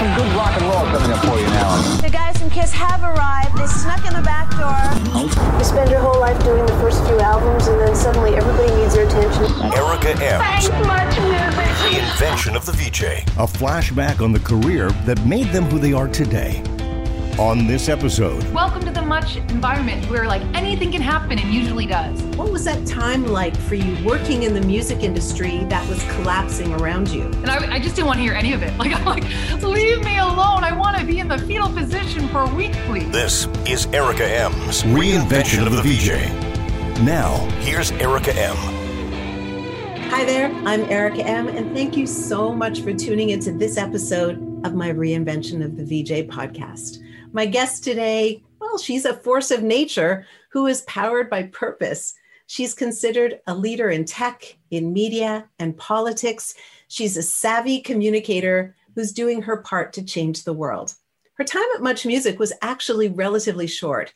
some good rock and roll coming up for you now. The guys from Kiss have arrived. They snuck in the back door. You spend your whole life doing the first few albums, and then suddenly everybody needs your attention. Erica M. Thanks much music. Reinvention of the VJ. a flashback on the career that made them who they are today. On this episode, Welcome to the much environment where like anything can happen and usually does. What was that time like for you working in the music industry that was collapsing around you? And I, I just didn't want to hear any of it. Like I'm like, leave me alone. I want to be in the fetal position for a week, please. This is Erica Ehm's Reinvention of the VJ. Now, Here's Erica M. Hi there, I'm Erica M, and thank you so much for tuning into this episode of my Reinvention of the VJ podcast. My guest today, well, she's a force of nature who is powered by purpose. She's considered a leader in tech, in media, and politics. She's a savvy communicator who's doing her part to change the world. Her time at Much Music was actually relatively short.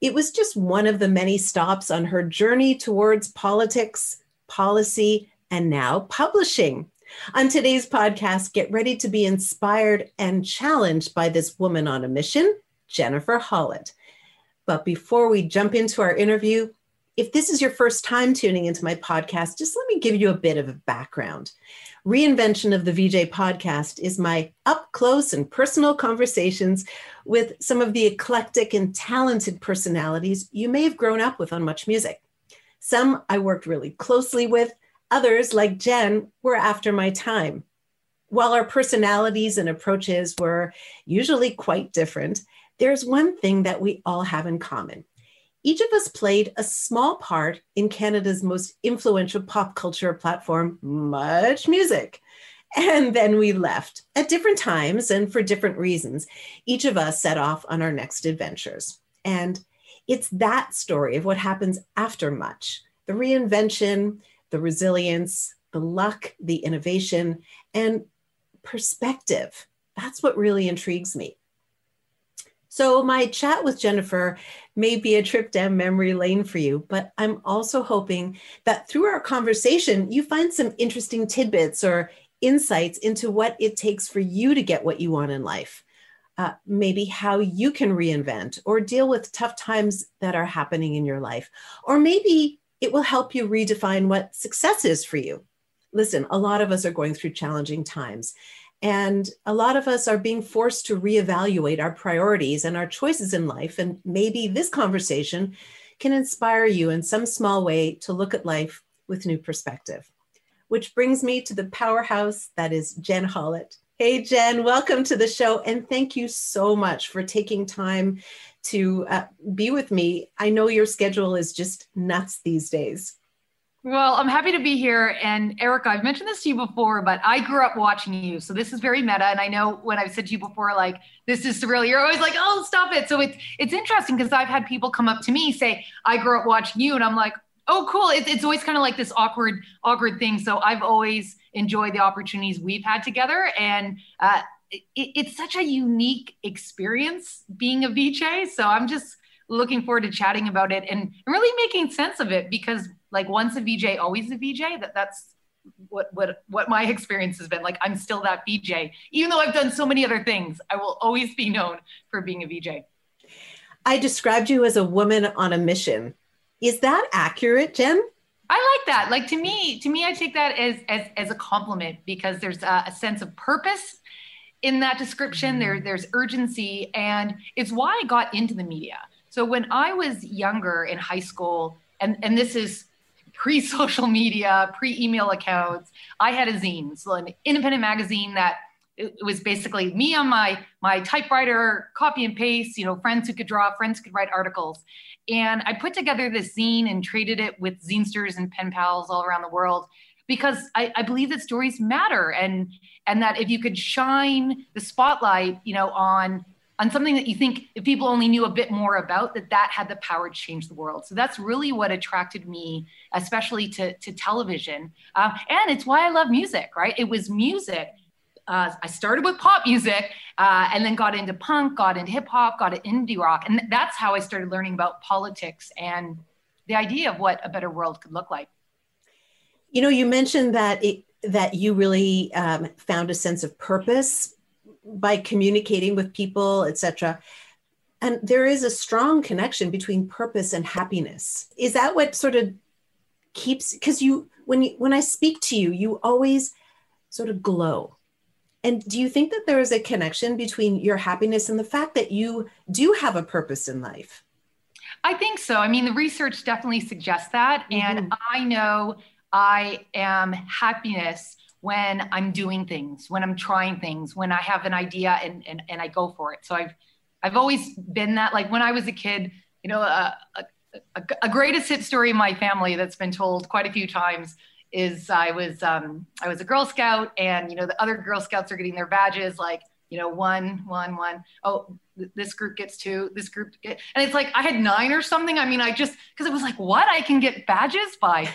It was just one of the many stops on her journey towards politics, policy, and now publishing. On today's podcast, get ready to be inspired and challenged by this woman on a mission, Jennifer Hollett. But before we jump into our interview, if this is your first time tuning into my podcast, just let me give you a bit of a background. Reinvention of the VJ podcast is my up close and personal conversations with some of the eclectic and talented personalities you may have grown up with on Much Music. Some I worked really closely with, others, like Jen, were after my time. While our personalities and approaches were usually quite different, there's one thing that we all have in common. Each of us played a small part in Canada's most influential pop culture platform, Much Music. And then we left at different times and for different reasons. Each of us set off on our next adventures. And it's that story of what happens after much the reinvention, the resilience, the luck, the innovation, and perspective. That's what really intrigues me. So, my chat with Jennifer may be a trip down memory lane for you, but I'm also hoping that through our conversation, you find some interesting tidbits or insights into what it takes for you to get what you want in life. Uh, maybe how you can reinvent or deal with tough times that are happening in your life. Or maybe it will help you redefine what success is for you. Listen, a lot of us are going through challenging times. And a lot of us are being forced to reevaluate our priorities and our choices in life. And maybe this conversation can inspire you in some small way to look at life with new perspective. Which brings me to the powerhouse that is Jen Hollett. Hey, Jen, welcome to the show. And thank you so much for taking time to uh, be with me. I know your schedule is just nuts these days. Well, I'm happy to be here. And Erica, I've mentioned this to you before, but I grew up watching you. So this is very meta. And I know when I've said to you before, like, this is surreal, you're always like, oh, stop it. So it's it's interesting because I've had people come up to me say, I grew up watching you. And I'm like, oh, cool. It's, it's always kind of like this awkward, awkward thing. So I've always enjoyed the opportunities we've had together. And uh, it, it's such a unique experience being a VJ. So I'm just looking forward to chatting about it and really making sense of it because like once a VJ, always a VJ. That that's what what what my experience has been. Like I'm still that VJ, even though I've done so many other things. I will always be known for being a VJ. I described you as a woman on a mission. Is that accurate, Jen? I like that. Like to me, to me, I take that as as as a compliment because there's a, a sense of purpose in that description. There mm-hmm. there's urgency, and it's why I got into the media. So when I was younger in high school, and and this is pre-social media, pre-email accounts, I had a zine, so an independent magazine that it was basically me on my my typewriter, copy and paste. You know, friends who could draw, friends who could write articles, and I put together this zine and traded it with zinesters and pen pals all around the world because I, I believe that stories matter and and that if you could shine the spotlight, you know, on on something that you think if people only knew a bit more about that that had the power to change the world. So that's really what attracted me especially to, to television. Um, and it's why i love music right? It was music uh, i started with pop music uh, and then got into punk got into hip hop got into indie rock. And that's how i started learning about politics and the idea of what a better world could look like. You know you mentioned that it, that you really um, found a sense of purpose by communicating with people, etc. And there is a strong connection between purpose and happiness. Is that what sort of keeps because you when you when I speak to you, you always sort of glow. And do you think that there is a connection between your happiness and the fact that you do have a purpose in life? I think so. I mean, the research definitely suggests that. Mm-hmm. And I know I am happiness when I'm doing things, when I'm trying things, when I have an idea and, and, and I go for it. So I've, I've always been that, like when I was a kid, you know, a, a, a greatest hit story in my family that's been told quite a few times is I was, um, I was a Girl Scout and, you know, the other Girl Scouts are getting their badges, like, you know, one, one, one. Oh, this group gets two, this group get, and it's like I had nine or something. I mean, I just because it was like, what I can get badges by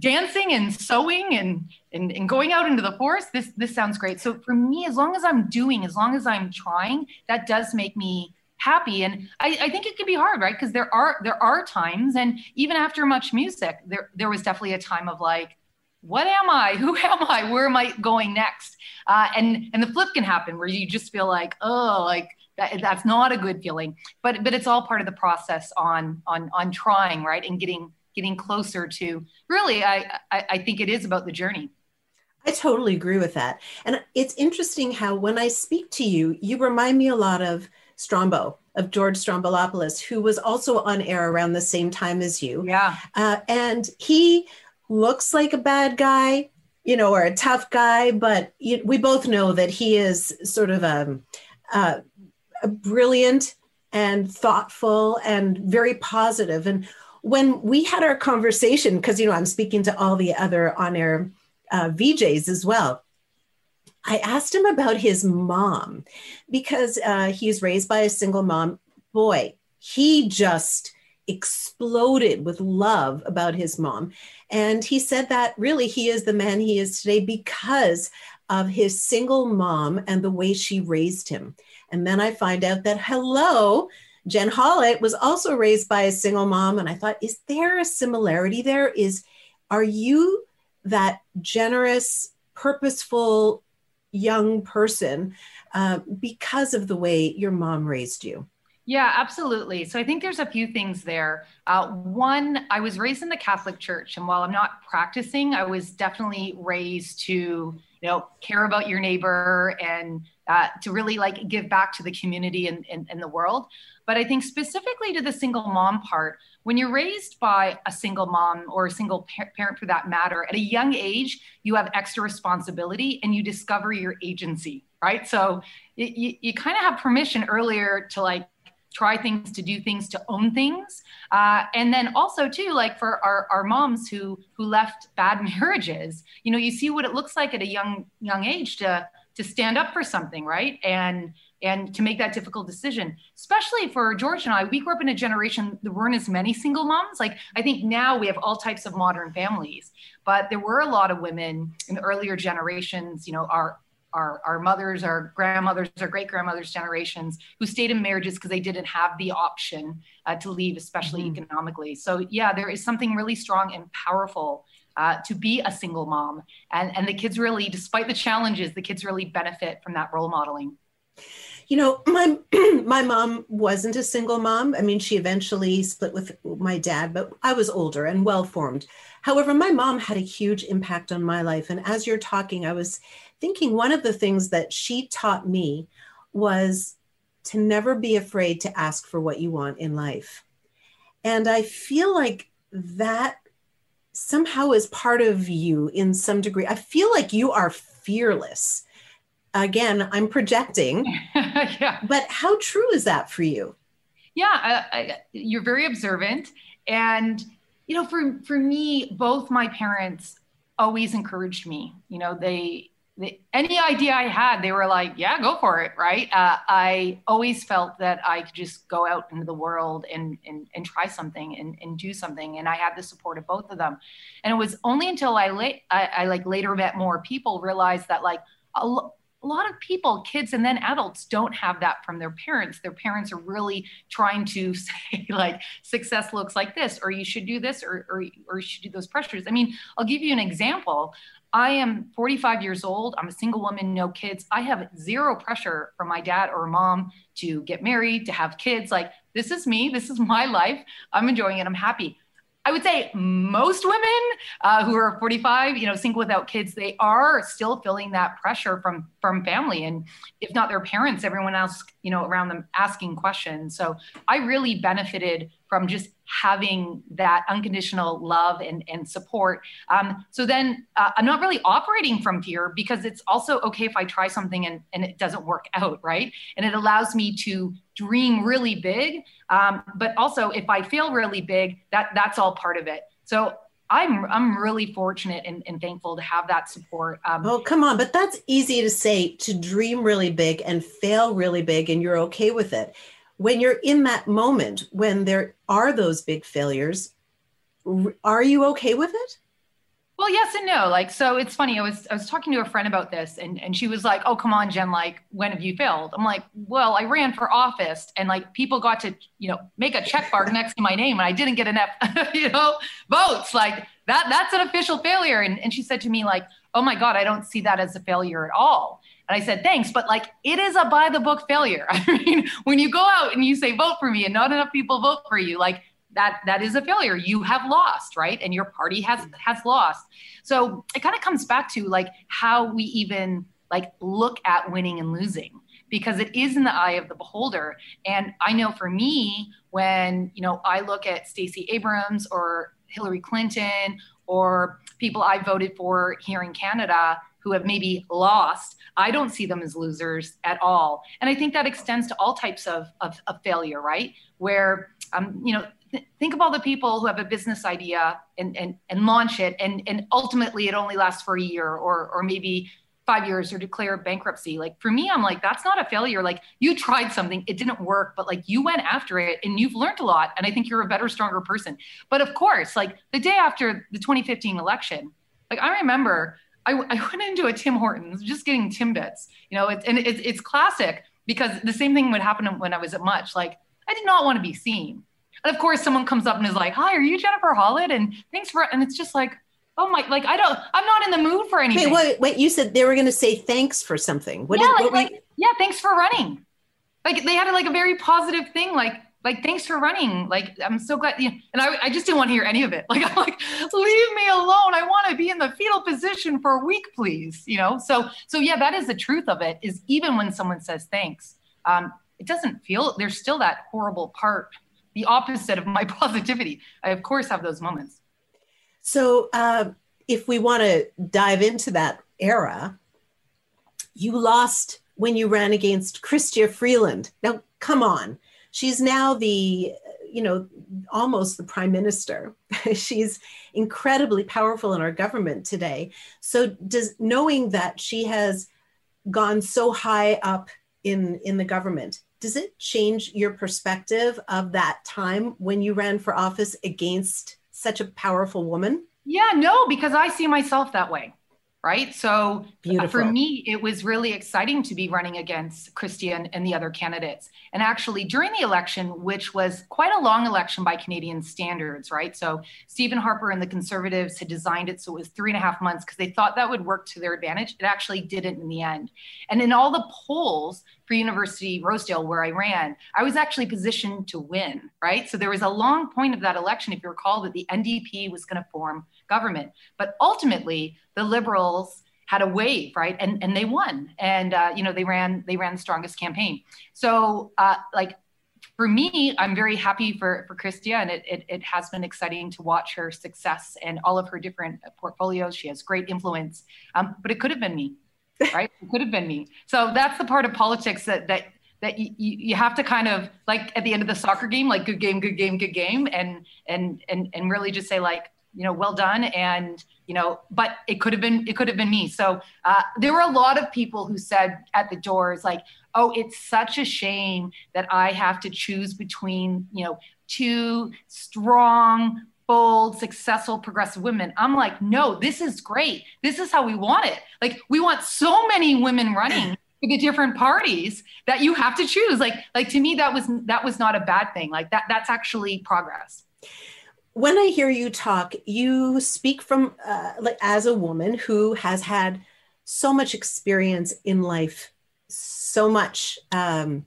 dancing and sewing and, and and going out into the forest. This this sounds great. So for me, as long as I'm doing, as long as I'm trying, that does make me happy. And I, I think it can be hard, right? Because there are there are times, and even after much music, there there was definitely a time of like, what am I? Who am I? Where am I going next? Uh, and and the flip can happen where you just feel like, oh, like that, that's not a good feeling. But but it's all part of the process on on on trying, right, and getting getting closer to. Really, I I, I think it is about the journey. I totally agree with that. And it's interesting how when I speak to you, you remind me a lot of Strombo, of George Stroumboulopoulos who was also on air around the same time as you. Yeah. Uh, and he looks like a bad guy, you know, or a tough guy, but you, we both know that he is sort of a, a, a brilliant and thoughtful and very. And when we had our conversation, because you know I'm speaking to all the other on-air uh, VJs as well. I asked him about his mom because uh, he's raised by a single mom. Boy, he just exploded with love about his mom. And he said that really he is the man he is today because of his single mom and the way she raised him. And then I find out that, hello, Jen Hollett was also raised by a single mom. And I thought, is there a similarity there? Is, are you that generous, purposeful young person uh, because of the way your mom raised you? Yeah, absolutely. So I think there's a few things there. Uh, one, I was raised in the Catholic Church, and while I'm not practicing, I was definitely raised to, you know, care about your neighbor and uh, to really like give back to the community and, and, and the world. But I think specifically to the single mom part, when you're raised by a single mom or a single par- parent for that matter, at a young age, you have extra responsibility and you discover your agency, right? So you, you kind of have permission earlier to like try things, to do things, to own things. Uh, and then also too, like for our, our moms who who left bad marriages, you know, you see what it looks like at a young young age to to stand up for something, right? And and to make that difficult decision, especially for George and I, we grew up in a generation there weren't as many single moms. Like I think now we have all types of modern families, but there were a lot of women in the earlier generations, you know, our our, our mothers, our grandmothers, our great grandmothers' generations who stayed in marriages because they didn't have the option uh, to leave, especially mm-hmm. economically. So, yeah, there is something really strong and powerful uh, to be a single mom. And, and the kids really, despite the challenges, the kids really benefit from that role modeling. You know, my my mom wasn't a single mom. I mean, she eventually split with my dad, but I was older and well formed. However, my mom had a huge impact on my life. And as you're talking, I was thinking one of the things that she taught me was to never be afraid to ask for what you want in life. And I feel like that somehow is part of you in some degree. I feel like you are fearless. Again, I'm projecting. yeah. But how true is that for you? Yeah, I, I, you're very observant. And, you know, for, for me, both my parents always encouraged me. You know, they, any idea I had, they were like, yeah, go for it. Right. Uh, I always felt that I could just go out into the world and, and, and try something and, and do something. And I had the support of both of them. And it was only until I late, I, I like later met more people realized that like a, a lot of people, kids and then adults, don't have that from their parents. Their parents are really trying to say, like, success looks like this, or you should do this, or, or, or you should do those pressures. I mean, I'll give you an example. I am 45 years old. I'm a single woman, no kids. I have zero pressure from my dad or mom to get married, to have kids. Like, this is me. This is my life. I'm enjoying it. I'm happy. I would say most women uh, who are 45, you know, single without kids, they are still feeling that pressure from from family, and if not their parents, everyone else, you know, around them asking questions. So I really benefited from just having that unconditional love and, and support. Um, so then uh, I'm not really operating from fear because it's also okay if I try something and, and it doesn't work out, right? And it allows me to dream really big. Um, but also if I fail really big, that that's all part of it. So I'm I'm really fortunate and, and thankful to have that support. Um, oh, come on, but that's easy to say to dream really big and fail really big, and you're okay with it when you're in that moment when there are those big failures are you okay with it? Well yes and no. Like so it's funny i was i was talking to a friend about this and and she was like oh come on jen like when have you failed? I'm like well i ran for office and like people got to you know make a check mark next to my name and i didn't get enough you know votes. Like that that's an official failure. And, and she said to me like oh my god i don't see that as a failure at all and I said, thanks, but like it is a by the book failure. I mean, when you go out and you say vote for me and not enough people vote for you, like that that is a failure. You have lost, right? And your party has has lost. So it kind of comes back to like how we even like look at winning and losing because it is in the eye of the beholder. And I know for me, when you know I look at Stacey Abrams or Hillary Clinton or people I voted for here in Canada, who have maybe lost, I don't see them as losers at all. And I think that extends to all types of, of, of failure, right? Where, um, you know, th- think of all the people who have a business idea and, and, and launch it, and, and ultimately it only lasts for a year or, or maybe five years or declare bankruptcy. Like for me, I'm like, that's not a failure. Like you tried something, it didn't work, but like you went after it and you've learned a lot. And I think you're a better, stronger person. But of course, like the day after the 2015 election, like I remember I, I went into a Tim Hortons just getting Timbits, you know, it's, and it's, it's classic because the same thing would happen when I was at Much. Like, I did not want to be seen. And of course, someone comes up and is like, Hi, are you Jennifer Hollett? And thanks for, and it's just like, Oh my, like, I don't, I'm not in the mood for anything. Wait, wait, wait you said they were going to say thanks for something. What yeah, did, like, like, yeah, thanks for running. Like, they had like a very positive thing, like, like thanks for running. Like i'm so glad you know, and I, I just didn't want to hear any of it. Like i'm like leave me alone. I want to be in the fetal position for a week please you know? So so yeah that is the truth of it is even when someone says thanks um, it doesn't feel there's still that horrible part the opposite of my positivity. I of course have those moments. So uh, if we want to dive into that era you lost when you ran against Chrystia Freeland. Now, come on she's now the you know almost the prime minister. She's incredibly powerful in our government today. So does knowing that she has gone so high up in in the government does it change your perspective of that time when you ran for office against such a powerful woman? Yeah no because i see myself that way right? So uh, for me, it was really exciting to be running against Chrystia and the other candidates. And actually, during the election, which was quite a long election by Canadian standards, right? So Stephen Harper and the Conservatives had designed it so it was three and a half months because they thought that would work to their advantage. It actually didn't in the end. And in all the polls for University Rosedale, where I ran, I was actually positioned to win, right? So there was a long point of that election, if you recall, that the NDP was going to form government. But ultimately, the liberals had a wave, right? And and they won, and uh, you know they ran they ran the strongest campaign. So uh, like for me, I'm very happy for for Chrystia, and it, it, it has been exciting to watch her success and all of her different portfolios. She has great influence, um, but it could have been me, right? it could have been me. So that's the part of politics that that that you, you have to kind of like at the end of the soccer game, like good game, good game, good game, and and and and really just say like you know, well done. And, you know, but it could have been, it could have been me. So uh, there were a lot of people who said at the doors, like, oh, it's such a shame that I have to choose between, you know, two strong, bold, successful, progressive women. I'm like, no, this is great. This is how we want it. Like, we want so many women running for the different parties that you have to choose. Like, like to me, that was that was not a bad thing. Like that, that's actually progress. When I hear you talk, you speak from uh, like as a woman who has had so much experience in life, so much. Um,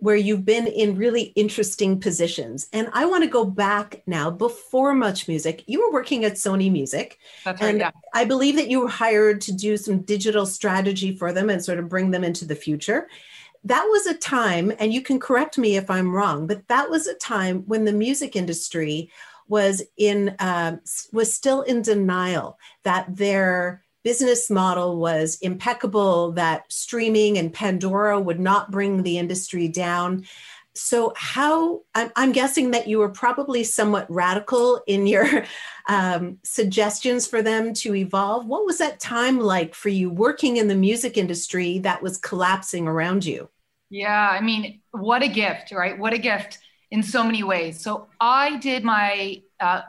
where you've been in really interesting positions. And I want to go back now before Much Music. You were working at Sony Music. That's right. And Yeah. I believe that you were hired to do some digital strategy for them and sort of bring them into the future. That was a time, and you can correct me if I'm wrong, but that was a time when the music industry was in um, was still in denial that their business model was impeccable, that streaming and Pandora would not bring the industry down. So, how I'm, guessing that you were probably somewhat radical in your um, suggestions for them to evolve. What was that time like for you working in the music industry that was collapsing around you? Yeah, I mean, what a gift, right? What a gift in so many ways. So I did my uh,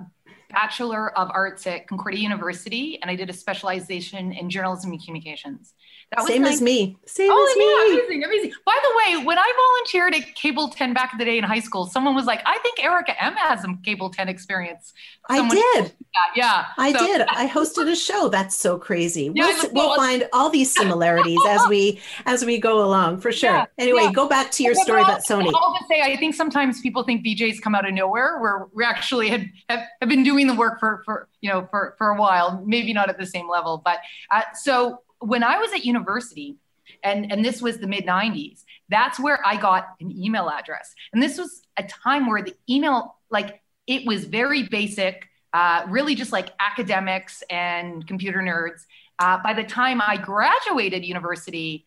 Bachelor of Arts at Concordia University, and I did a specialization in journalism and communications. That Same as me. Same Oh, as yeah, me. amazing, amazing. By the way, when I volunteered at Cable 10 back in the day in high school, someone was like, I think Erica M has some Cable 10 experience. I did. Yeah. I So- did. I hosted a show. That's so crazy. Yeah, we'll, we'll find all these similarities as we as we go along for sure. Yeah, anyway, yeah. go back to your But story about Sony. I'll just say, I think sometimes people think VJs come out of nowhere, where we actually had have, have been doing the work for for you know for for a while, maybe not at the same level. But uh, so when I was at university, and and this was the mid '90s, that's where I got an email address, and this was a time where the email like it was very basic, uh, really just like academics and computer nerds. Uh, by the time I graduated university,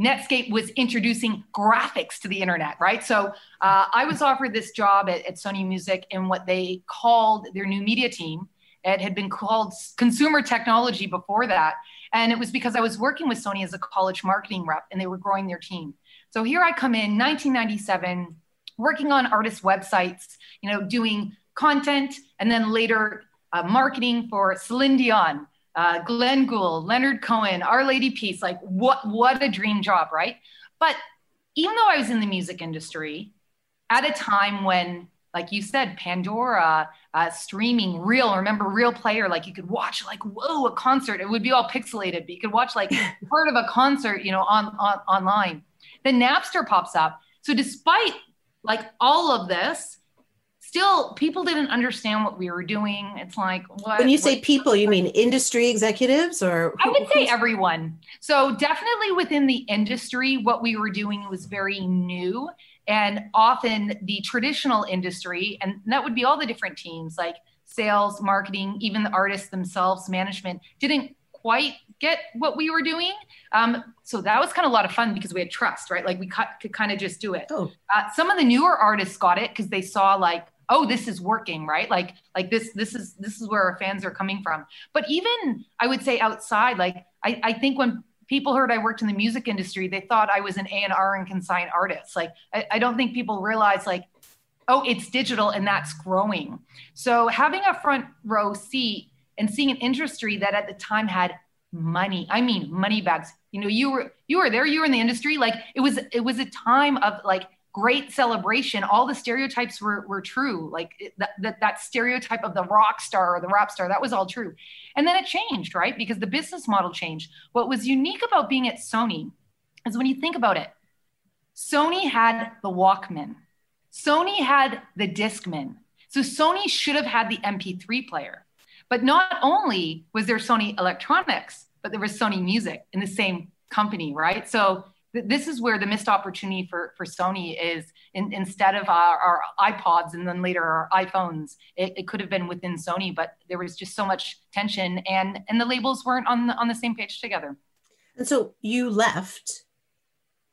Netscape was introducing graphics to the internet, right? So uh, I was offered this job at, at Sony Music in what they called their new media team. It had been called consumer technology before that. And it was because I was working with Sony as a college marketing rep and they were growing their team. So here I come in 1997, working on artist websites, you know, doing content and then later uh, marketing for Celine Dion, uh, Glenn Gould, Leonard Cohen, Our Lady Peace. Like, what what a dream job, right? But even though I was in the music industry, at a time when, like you said, Pandora, uh, streaming, real, remember real player, like you could watch like whoa a concert. It would be all pixelated, but you could watch like part of a concert, you know, on, on online. Then Napster pops up. So despite like all of this, still people didn't understand what we were doing. It's like what When you say what- people, you mean industry executives or I would say everyone. So definitely within the industry, what we were doing was very new. And often the traditional industry, and that would be all the different teams like sales, marketing, even the artists themselves, management, didn't quite get what we were doing. Um, so that was kind of a lot of fun because we had trust, right? Like we cut, could kind of just do it. Oh. Uh, some of the newer artists got it because they saw like, oh, this is working, right? Like, like this, this is this is where our fans are coming from. But even I would say outside, like I, I think when people heard I worked in the music industry, they thought I was an A and R and consign artist. Like I, I don't think people realize like, oh, it's digital and that's growing. So having a front row seat and seeing an industry that at the time had money, I mean money bags. You know, you were you were there, you were in the industry. Like it was it was a time of like great celebration. All the stereotypes were were true. Like that, that that stereotype of the rock star or the rap star, that was all true. And then it changed, right? Because the business model changed. What was unique about being at Sony is when you think about it, Sony had the Walkman. Sony had the Discman. So Sony should have had the MP3 player. But not only was there Sony Electronics, but there was Sony Music in the same company, right? So this is where the missed opportunity for, for Sony is in, instead of our, our iPods and then later our iPhones, it, it could have been within Sony, but there was just so much tension and, and the labels weren't on the, on the same page together. And so you left.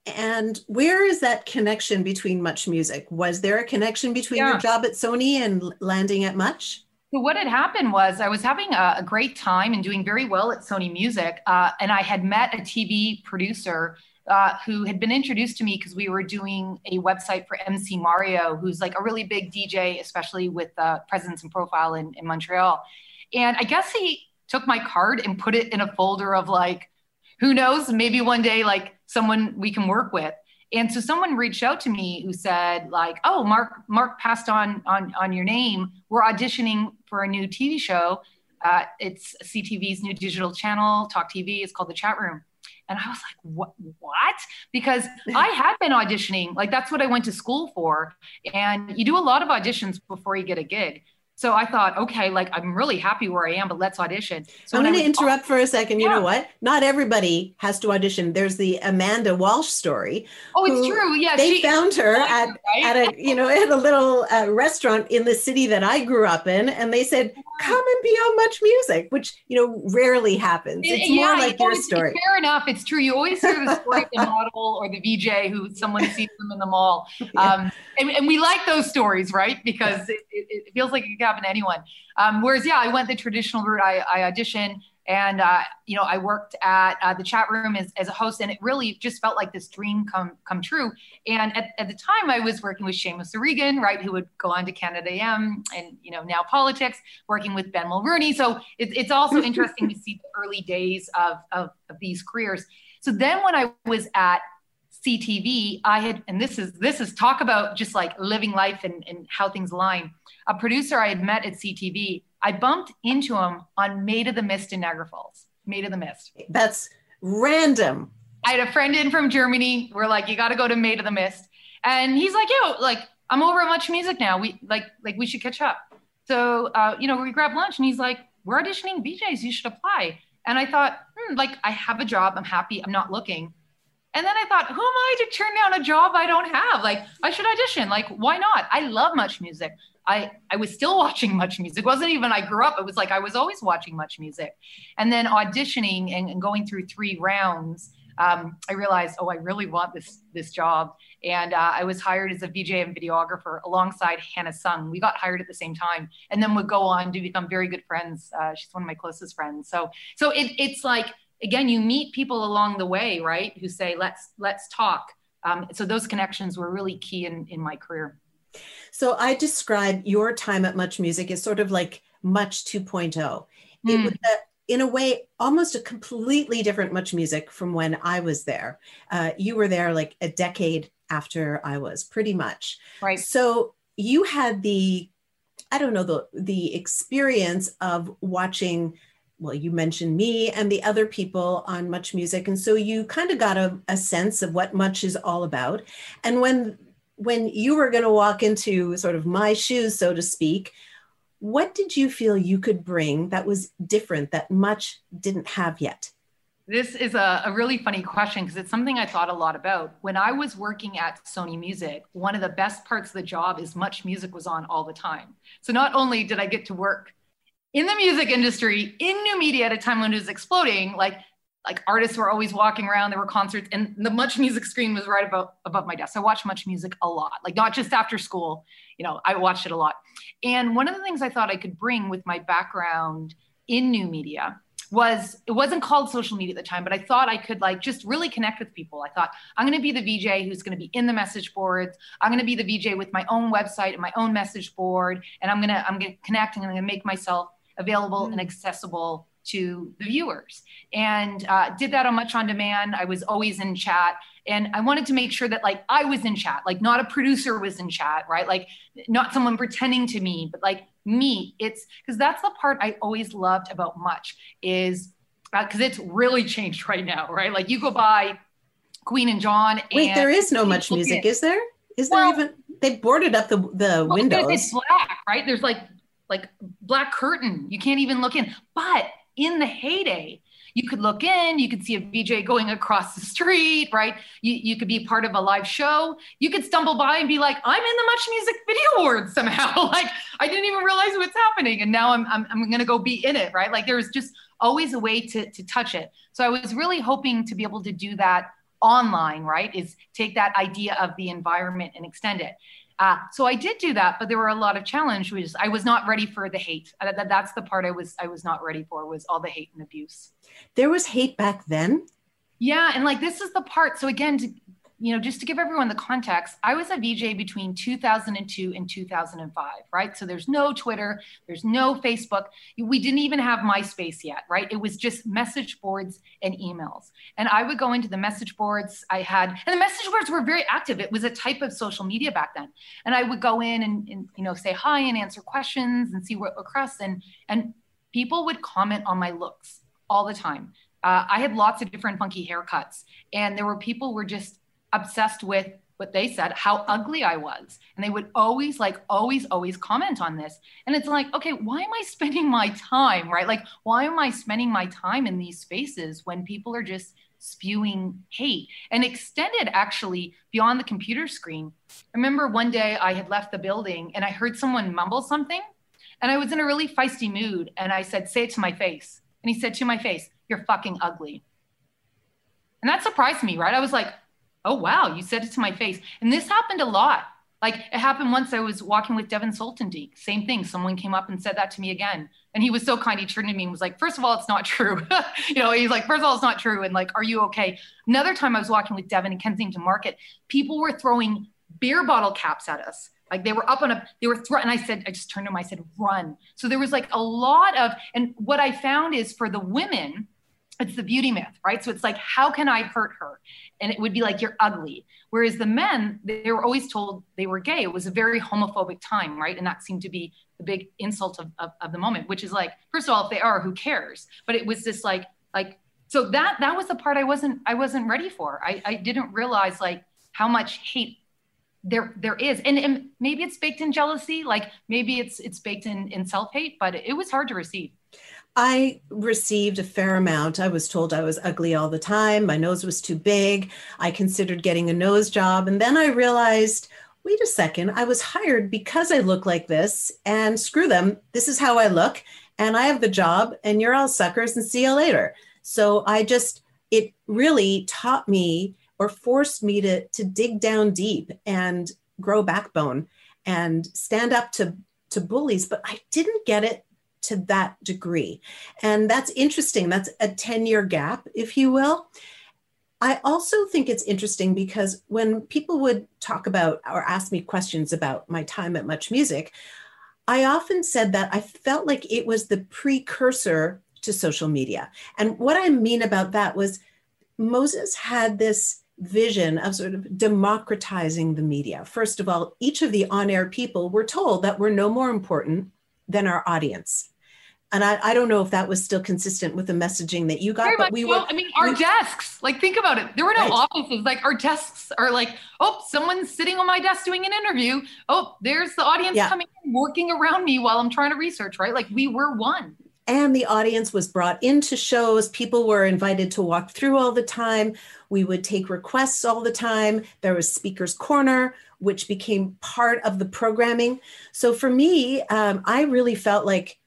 And where is that connection between Much Music? Was there a connection between Yeah. your job at Sony and landing at Much? So what had happened was I was having a, a great time and doing very well at Sony Music, uh, and I had met a TV producer uh, who had been introduced to me because we were doing a website for MC Mario, who's like a really big DJ, especially with uh, presence and profile in, in Montreal. And I guess he took my card and put it in a folder of like, who knows, maybe one day like someone we can work with. And so someone reached out to me who said like, "Oh, Mark Mark passed on on on your name. We're auditioning for a new TV show. Uh, it's CTV's new digital channel, Talk TV. It's called The Chat Room." And I was like, "What? What?" Because I had been auditioning. Like that's what I went to school for. And you do a lot of auditions before you get a gig. So I thought, okay, like I'm really happy where I am, but let's audition. So I'm going to interrupt for a second. You Yeah. know what? Not everybody has to audition. There's the Amanda Walsh story. Oh, it's true. Yeah, they she- found her at right? at a you know at a little uh, restaurant in the city that I grew up in, and they said, "Come and be on Much Music," which you know rarely happens. It's more Yeah, like your always- story. Fair enough. It's true. You always hear the story of the model or the VJ who someone sees them in the mall. Um, and, and we like those stories, right? Because it, it, it feels like it could happen to anyone. Um, whereas, yeah, I went the traditional route. I, I auditioned and, uh, you know, I worked at uh, the chat room as, as a host and it really just felt like this dream come, come true. And at, at the time I was working with Seamus O'Regan, right, who would go on to Canada AM and, you know, now politics, working with Ben Mulrooney. So it, it's also interesting to see the early days of, of, of these careers. So then when I was at CTV, I had, and this is this is talk about just like living life and, and how things align. A producer I had met at CTV, I bumped into him on Maid of the Mist in Niagara Falls. Maid of the Mist. That's random. I had a friend in from Germany. We're like, you got to go to Maid of the Mist, and he's like, yo, like I'm over at Much Music now. We like like we should catch up. So uh, you know, we grabbed lunch, and he's like, we're auditioning VJ's. You should apply. And I thought, hmm, like I have a job. I'm happy. I'm not looking. And then I thought, who am I to turn down a job I don't have? Like, I should audition. Like, why not? I love Much Music. I, I was still watching Much Music. It wasn't even I grew up. It was like I was always watching Much Music. And then auditioning and, and going through three rounds, um, I realized, oh, I really want this this job. And uh, I was hired as a VJ and videographer alongside Hannah Sung. We got hired at the same time, and then would go on to become very good friends. Uh, she's one of my closest friends. So so it, it's like again, you meet people along the way, right? Who say, let's let's talk. Um, so those connections were really key in in my career. So I describe your time at Much Music as sort of like Much 2.0. It Mm. was, a, in a way, almost a completely different Much Music from when I was there. Uh, you were there like a decade after I was, pretty much. Right. So you had the, I don't know, the the experience of watching. Well, you mentioned me and the other people on Much Music, and so you kind of got a, a sense of what Much is all about. And when when you were going to walk into sort of my shoes, so to speak, what did you feel you could bring that was different that much didn't have yet? This is a, a really funny question because it's something I thought a lot about. When I was working at Sony Music, one of the best parts of the job is much music was on all the time. So not only did I get to work in the music industry, in new media at a time when it was exploding, like like artists were always walking around, there were concerts, and the much music screen was right above above my desk. I watched much music a lot, like not just after school, you know, I watched it a lot. And one of the things I thought I could bring with my background in new media was it wasn't called social media at the time, but I thought I could like just really connect with people. I thought I'm going to be the VJ who's going to be in the message boards. I'm going to be the VJ with my own website and my own message board, and I'm going to I'm going to connect and I'm going to make myself available mm. and accessible to the viewers. And uh, did that on Much on Demand. I was always in chat, and I wanted to make sure that like I was in chat, like not a producer was in chat, right? Like not someone pretending to me, but like me. It's because that's the part I always loved about Much is because it's really changed right now, right? Like you go by Queen and John. Wait, and there is no much music, is there? Is there Well- even? They boarded up the the Well, windows. It's black, right? There's like like black curtain. You can't even look in. But in the heyday, you could look in. You could see a VJ going across the street, right? You you could be part of a live show. You could stumble by and be like, I'm in the Much Music Video Awards somehow. like I didn't even realize what's happening, and now I'm I'm I'm gonna go be in it, right? Like there was just always a way to to touch it. So I was really hoping to be able to do that online, right? Is take that idea of the environment and extend it. Uh, so I did do that, but there were a lot of challenges. I was not ready for the hate. Uh, that, that's the part I was I was not ready for was all the hate and abuse. there was hate back then. Yeah, and like this is the part. So again, to you know, just to give everyone the context, I was a VJ between 2002 and 2005, right? So there's no Twitter, there's no Facebook. We didn't even have MySpace yet, right? It was just message boards and emails. And I would go into the message boards. I had, and the message boards were very active. It was a type of social media back then. And I would go in and, and you know, say hi and answer questions and see what across. And, and people would comment on my looks all the time. Uh, I had lots of different funky haircuts, and there were people were just obsessed with what they said, how ugly I was. And they would always, like, always, always comment on this. And it's like, okay, why am I spending my time, right? Like, why am I spending my time in these spaces when people are just spewing hate and extended actually beyond the computer screen? I remember one day I had left the building and I heard someone mumble something. And I was in a really feisty mood. And I said, say it to my face. And he said to my face, you're fucking ugly. And that surprised me, right? I was like, oh wow you said it to my face. And this happened a lot. Like it happened once i was walking with Devon Soltendieck same thing. Someone came up and said that to me again. And he was so kind he turned to me and was like first of all it's not true. You know he's like first of all it's not true. And like are you okay? Another time i was walking with Devon in kensington market people were throwing beer bottle caps at us. Like they were up on a they were thrown and i said i just turned to him i said run. So there was like a lot of and what i found is for the women it's the beauty myth, right? So it's like, how can I hurt her? And it would be like, you're ugly. Whereas the men, they were always told they were gay. It was a very homophobic time, right? And that seemed to be the big insult of, of, of the moment, which is like, first of all, if they are, who cares? But it was just like, like, so that that was the part I wasn't I wasn't ready for. I, I didn't realize like how much hate there there is and, and maybe it's baked in jealousy like maybe it's it's baked in in self-hate but it was hard to receive I received a fair amount. I was told I was ugly all the time. My nose was too big. I considered getting a nose job. And then I realized wait a second, I was hired because I look like this. And screw them, this is how I look. And I have the job, and you're all suckers, and see you later. So I just, it really taught me or forced me to, to dig down deep and grow backbone and stand up to, to bullies. But I didn't get it to that degree. And that's interesting. That's a 10 year gap, if you will. I also think it's interesting because when people would talk about or ask me questions about my time at Much Music, I often said that I felt like it was the precursor to social media. And what I mean about that was Moses had this vision of sort of democratizing the media. First of all, each of the on air people were told that we're no more important than our audience. And I, I don't know if that was still consistent with the messaging that you got, Very but we well. were. I mean, our we, desks, like, think about it. There were no Right. offices. Like, our desks are like, oh, someone's sitting on my desk doing an interview. Oh, there's the audience Yeah. coming in, working around me while I'm trying to research, right? Like, we were one. and the audience was brought into shows. People were invited to walk through all the time. We would take requests all the time. There was Speaker's Corner, which became part of the programming. So for me, um, I really felt like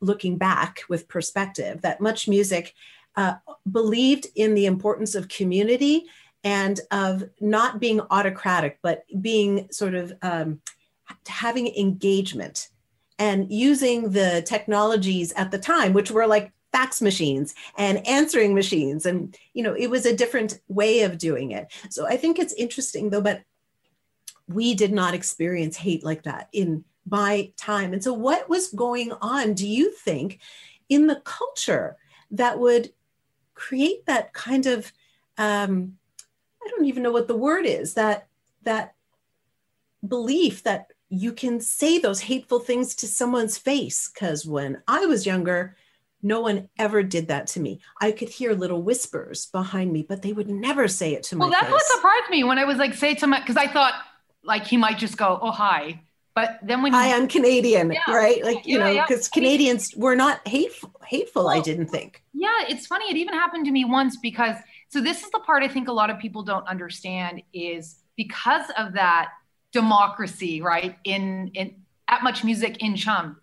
looking back with perspective that much music uh, believed in the importance of community and of not being autocratic, but being sort of um, having engagement and using the technologies at the time, which were like fax machines and answering machines. And, you know, it was a different way of doing it. So I think it's interesting though, but we did not experience hate like that in my time. And so, what was going on, do you think, in the culture that would create that kind of, um, I don't even know what the word is, that, that belief that you can say those hateful things to someone's face? Because when I was younger, no one ever did that to me. I could hear little whispers behind me, but they would never say it to my Well, that's face. what surprised me when I was like, say to my, because I thought like he might just go, oh, hi. But then when Hi, he, I'm Canadian, Yeah. right? Like, you Yeah, know, yeah. because mean- Canadians were not hateful, hateful, I didn't think. Yeah, it's funny. It even happened to me once because so this is the part I think a lot of people don't understand is because of that democracy, right? In in at much music in Chum.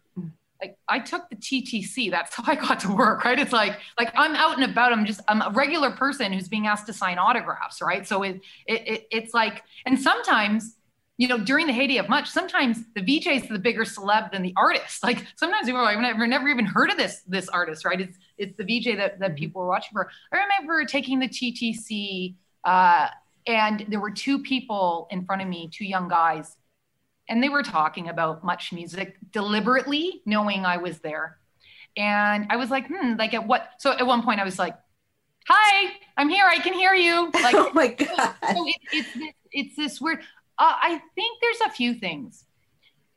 Like I took the TTC. That's how I got to work, right? It's like like I'm out and about. I'm just I'm a regular person who's being asked to sign autographs, right? So it, it, it it's like and sometimes you know, during the heyday of much, sometimes the VJ is the bigger celeb than the artist. Like sometimes people are like, I've never, never even heard of this this artist, right? It's it's the VJ that, that people were watching for. I remember taking the TTC, uh, and there were two people in front of me, two young guys, and they were talking about much music deliberately, knowing I was there. And I was like, hmm, like at what? So at one point I was like, hi, I'm here. I can hear you. Like, oh my God. So it, it's, it's this weird. Uh, I think there's a few things.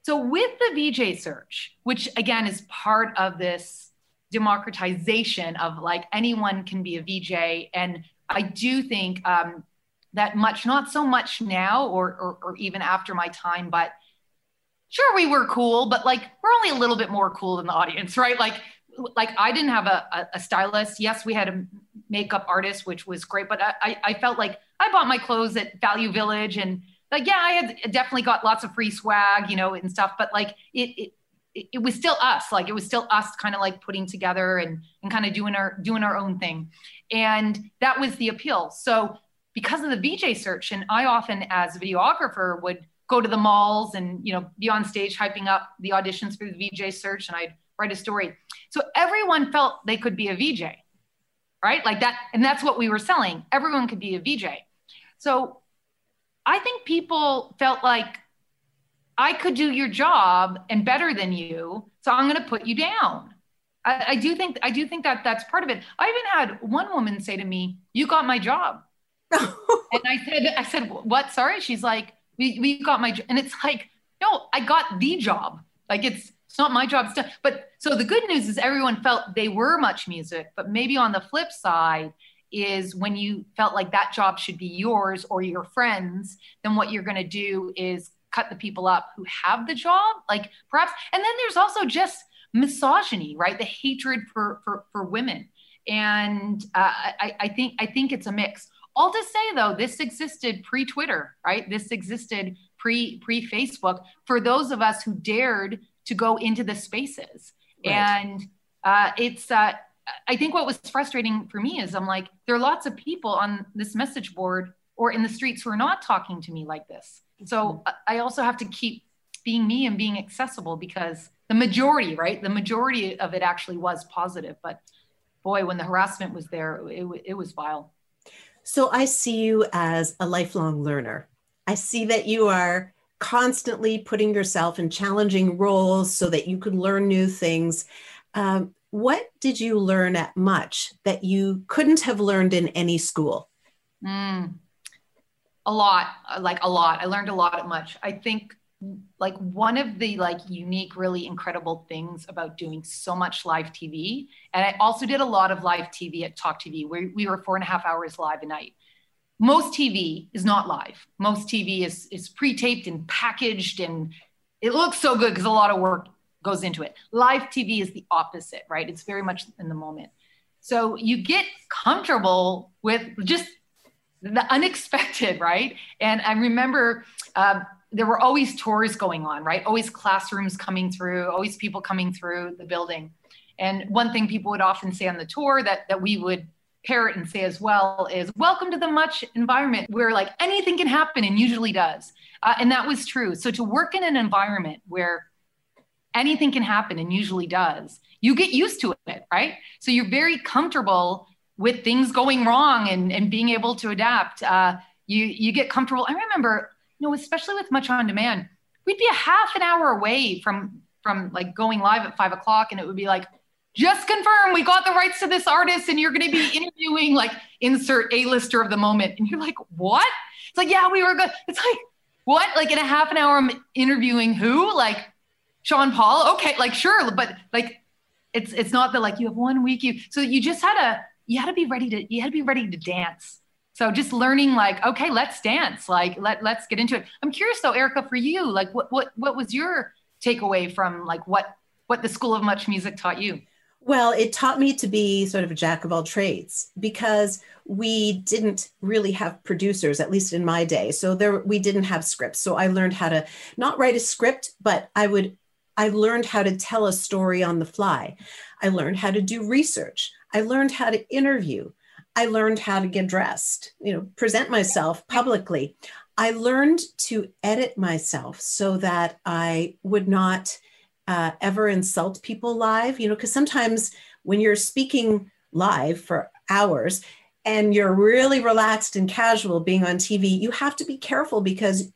So with the VJ search, which again is part of this democratization of like anyone can be a VJ, and I do think um, that much, not so much now or, or, or even after my time, but sure we were cool, but like we're only a little bit more cool than the audience, right? Like like I didn't have a, a, a stylist. Yes, we had a makeup artist, which was great, but I, I felt like I bought my clothes at Value Village and like yeah, I had definitely got lots of free swag, you know, and stuff, but like it it, it was still us. Like it was still us kind of like putting together and and kind of doing our doing our own thing. And that was the appeal. So because of the VJ search, and I often as a videographer would go to the malls and you know be on stage hyping up the auditions for the VJ search and I'd write a story. So everyone felt they could be a VJ, right? Like that, and that's what we were selling. Everyone could be a VJ. So I think people felt like I could do your job and better than you, so I'm going to put you down. I, I, do think I do think that that's part of it. I even had one woman say to me, "You got my job," and I said, "I said what? Sorry." She's like, "We we got my," and it's like, no, I got the job. Like it's it's not my job. but so the good news is everyone felt they were much music, but maybe on the flip side is when you felt like that job should be yours or your friends, then what you're going to do is cut the people up who have the job, like perhaps. And then there's also just misogyny, right? The hatred for for, for women, and uh, I, I think I think it's a mix. All to say though, this existed pre-Twitter, right? This existed pre pre Facebook for those of us who dared to go into the spaces. Right. And uh, it's, uh, I think what was frustrating for me is I'm like, there are lots of people on this message board or in the streets who are not talking to me like this. So mm-hmm. I also have to keep being me and being accessible because the majority, right? The majority of it actually was positive. But boy, when the harassment was there, it, it was vile. So I see you as a lifelong learner. I see that you are constantly putting yourself in challenging roles so that you could learn new things. Um, what did you learn at Much that you couldn't have learned in any school? Mm, a lot, like a lot. I learned a lot at Much. I think like one of the like unique really incredible things about doing so much live tv and i also did a lot of live tv at talk tv where we were four and a half hours live a night most TV is not live. Most TV is is pre-taped and packaged and it looks so good because a lot of work goes into it. Live TV is the opposite, right? It's very much in the moment. So you get comfortable with just the unexpected, right? And I remember uh, there were always tours going on, right? Always classrooms coming through, always people coming through the building. And one thing people would often say on the tour that that we would parrot and say as well is welcome to the much environment where like anything can happen and usually does uh, and that was true so to work in an environment where anything can happen and usually does. You get used to it right? So you're very comfortable with things going wrong and, and being able to adapt. Uh, you you get comfortable. I remember you know especially with much on demand we'd be a half an hour away from from like going live at five o'clock and it would be like just confirm we got the rights to this artist and you're going to be interviewing like insert a-lister of the moment. And you're like what? It's like yeah we were good it's like what? Like in a half an hour i'm interviewing who? Like sean paul okay like sure but like it's it's not that like you have one week you so you just had to you had to be ready to you had to be ready to dance so just learning like okay let's dance like let, let's get into it i'm curious though erica for you like what what what was your takeaway from like what what the school of much music taught you well, it taught me to be sort of a jack of all trades because we didn't really have producers, at least in my day. So there we didn't have scripts. So I learned how to not write a script, but I would I learned how to tell a story on the fly. I learned how to do research. I learned how to interview. I learned how to get dressed, you know, present myself publicly. I learned to edit myself so that I would not uh, ever insult people live, you know, because sometimes when you're speaking live for hours and you're really relaxed and casual being on TV, you have to be careful because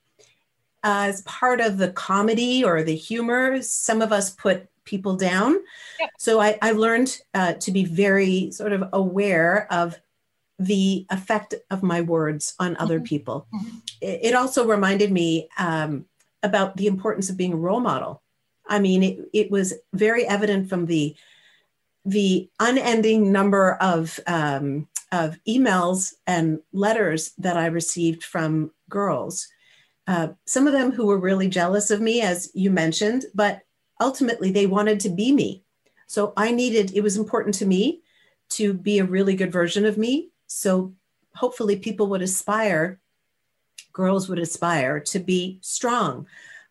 as part of the comedy or the humor, some of us put people down. Yep. So I, I learned uh, to be very sort of aware of the effect of my words on other Mhm. people. Mhm. It, it also reminded me um, about the importance of being a role model. I mean, it, it was very evident from the the unending number of um, of emails and letters that I received from girls. Uh, some of them who were really jealous of me, as you mentioned, but ultimately they wanted to be me. So I needed, it was important to me to be a really good version of me. So hopefully people would aspire, girls would aspire to be strong,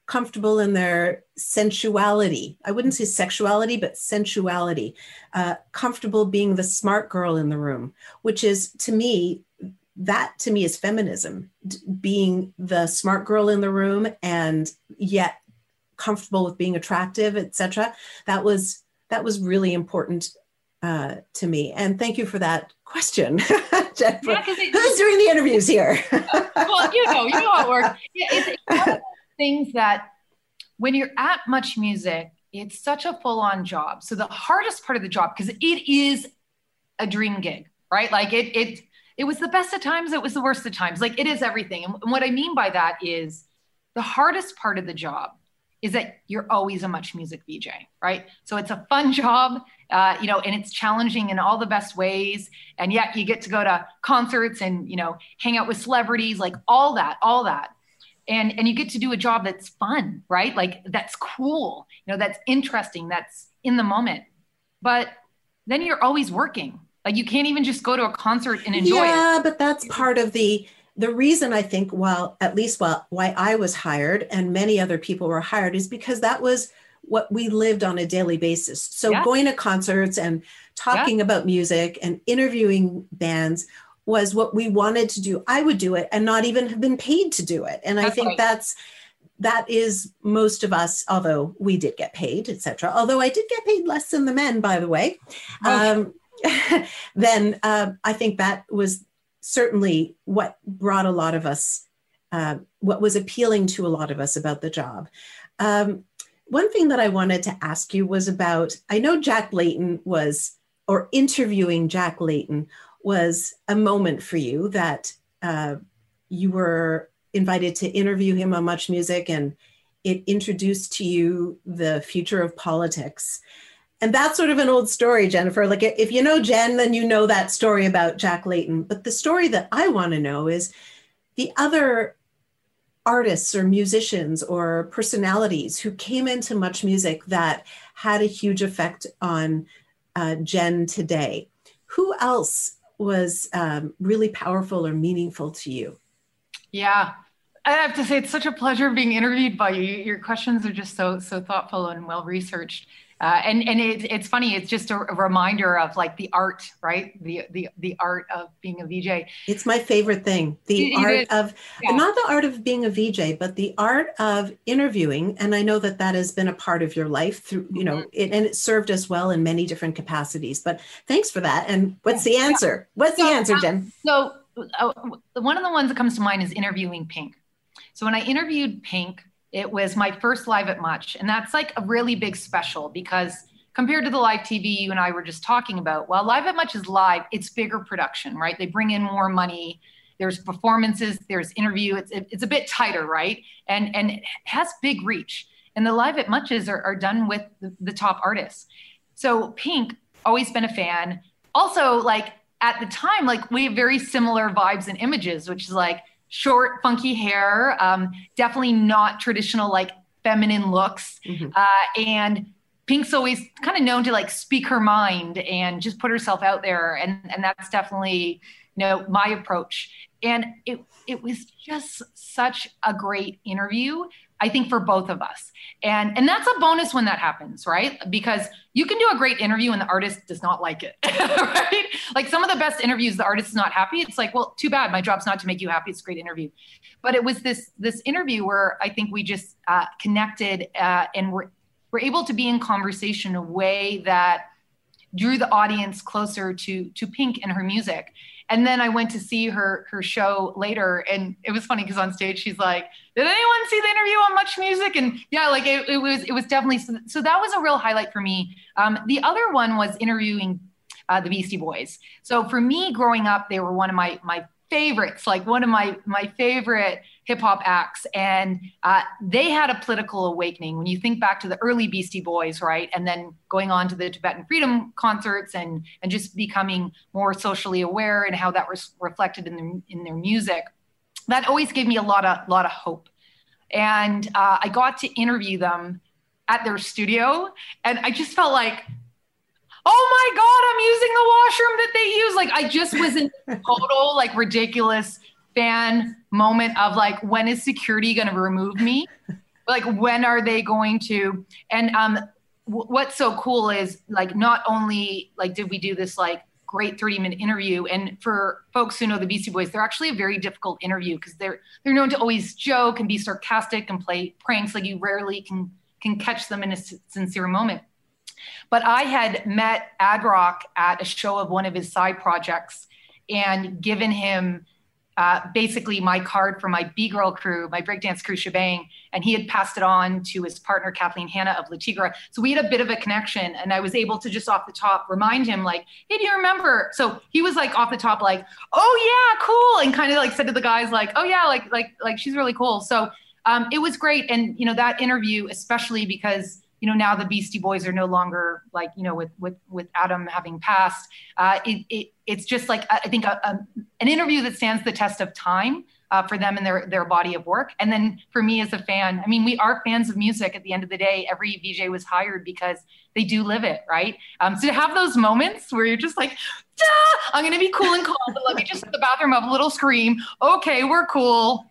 comfortable in their sensuality. I wouldn't say sexuality, but sensuality, uh, comfortable being the smart girl in the room, which is to me, that to me is feminism, d- being the smart girl in the room and yet comfortable with being attractive, etc. That was that was really important uh, to me. And thank you for that question, Jennifer. Yeah, it- Who's doing the interviews here? well, you know, you know how it works. Yeah, it's, it's one of those things that when you're at Much Music, it's such a full-on job. So the hardest part of the job, because it is a dream gig, right? Like it, it, it was the best of times. It was the worst of times. Like it is everything. And what I mean by that is the hardest part of the job is that you're always a Much Music VJ, right? So it's a fun job, uh, you know, and it's challenging in all the best ways. And yet you get to go to concerts and you know hang out with celebrities, like all that, all that and and you get to do a job that's fun right like that's cool you know that's interesting that's in the moment but then you're always working like you can't even just go to a concert and enjoy it. yeah, it but that's part of the the reason I think while at least while why I was hired and many other people were hired is because that was what we lived on a daily basis. So Yeah. going to concerts and talking about music and interviewing bands was what we wanted to do. I would do it and not even have been paid to do it. And I think right. that's that is most of us, although we did get paid, etc. Although I did get paid less than the men, by the way. Um, then uh, I think that was certainly what brought a lot of us, uh, what was appealing to a lot of us about the job. Um, one thing that I wanted to ask you was about I know Jack Layton was, or interviewing Jack Layton was a moment for you that uh, you were invited to interview him on Much Music and it introduced to you the future of politics. And that's sort of an old story, Jennifer. Like if you know Jen, then you know that story about Jack Layton. But the story that I want to know is the other artists or musicians or personalities who came into Much Music that had a huge effect on uh, Jen today. Who else was um, really powerful or meaningful to you? yeah i have to say it's such a pleasure being interviewed by you your questions are just so so thoughtful and well researched uh, and and it, it's funny it's just a, a reminder of like the art right the the the art of being a vj It's my favorite thing. The It- it art is. of Yeah. not the art of being a VJ, but the art of interviewing. And I know that that has been a part of your life through, you know, Mm-hmm. it, and it served us well in many different capacities. But thanks for that. And what's the answer? What's the answer, uh, Jen? So uh, one of the ones that comes to mind is interviewing Pink. So when I interviewed Pink, it was my first live at Much, and that's like a really big special because compared to the live TV you and I were just talking about, while live at Much is live, it's bigger production, right? They bring in more money. There's performances, there's interview. It's it's a bit tighter, right? And and it has big reach. And the live at Muches are, are done with the, the top artists. So Pink, always been a fan. Also, like at the time, like we have very similar vibes and images, which is like short, funky hair, um, definitely not traditional like feminine looks, Mhm. uh, and Pink's always kind of known to like speak her mind and just put herself out there, and and that's definitely you know, my approach. And it it was just such a great interview. I think for both of us. And and that's a bonus when that happens, right? Because you can do a great interview and the artist does not like it. right? Like some of the best interviews the artist is not happy. It's like, well, too bad. My job's not to make you happy. It's a great interview. But it was this this interview where I think we just uh, connected uh, and we're we're able to be in conversation in a way that drew the audience closer to to Pink and her music. And then I went to see her her show later, and it was funny because on stage she's like, "Did anyone see the interview on Much Music?" And yeah, like it, it was it was definitely so, so, that was a real highlight for me. Um, the other one was interviewing uh, the Beastie Boys. So for me, growing up, they were one of my my favorites, like one of my my favorite hip hop acts, and uh, they had a political awakening. When you think back to the early Beastie Boys, right, and then going on to the Tibetan Freedom concerts, and and just becoming more socially aware and how that was reflected in their in their music, that always gave me a lot of lot of hope. And uh, I got to interview them at their studio, and I just felt like oh my god i'm using the washroom that they use like i just was in total like ridiculous fan moment of like when is security going to remove me? Like when are they going to? And um w- what's so cool is like not only like did we do this like great 30 minute interview and for folks who know the beastie boys they're actually a very difficult interview because they're they're known to always joke and be sarcastic and play pranks like you rarely can can catch them in a sincere moment. But I had met Ad Rock at a show of one of his side projects and given him uh, basically my card for my B Girl crew, my breakdance crew shebang, and he had passed it on to his partner Kathleen Hanna of Le Tigre. So we had a bit of a connection, and I was able to just off the top remind him like, "Hey, do you remember?" So he was like off the top like, "Oh yeah, cool," and kind of like said to the guys like, "Oh yeah, like like like she's really cool." So um, it was great, and you know that interview especially because you know now the beastie boys are no longer like you know with with with adam having passed uh, it, it it's just like i think a, a, an interview that stands the test of time uh, for them and their their body of work. And then for me as a fan i mean we are fans of music at the end of the day. Every vj was hired because they do live it right? Um, so to have those moments where you're just like i'm gonna be cool and calm but let me just in the bathroom have a little scream. Okay we're cool.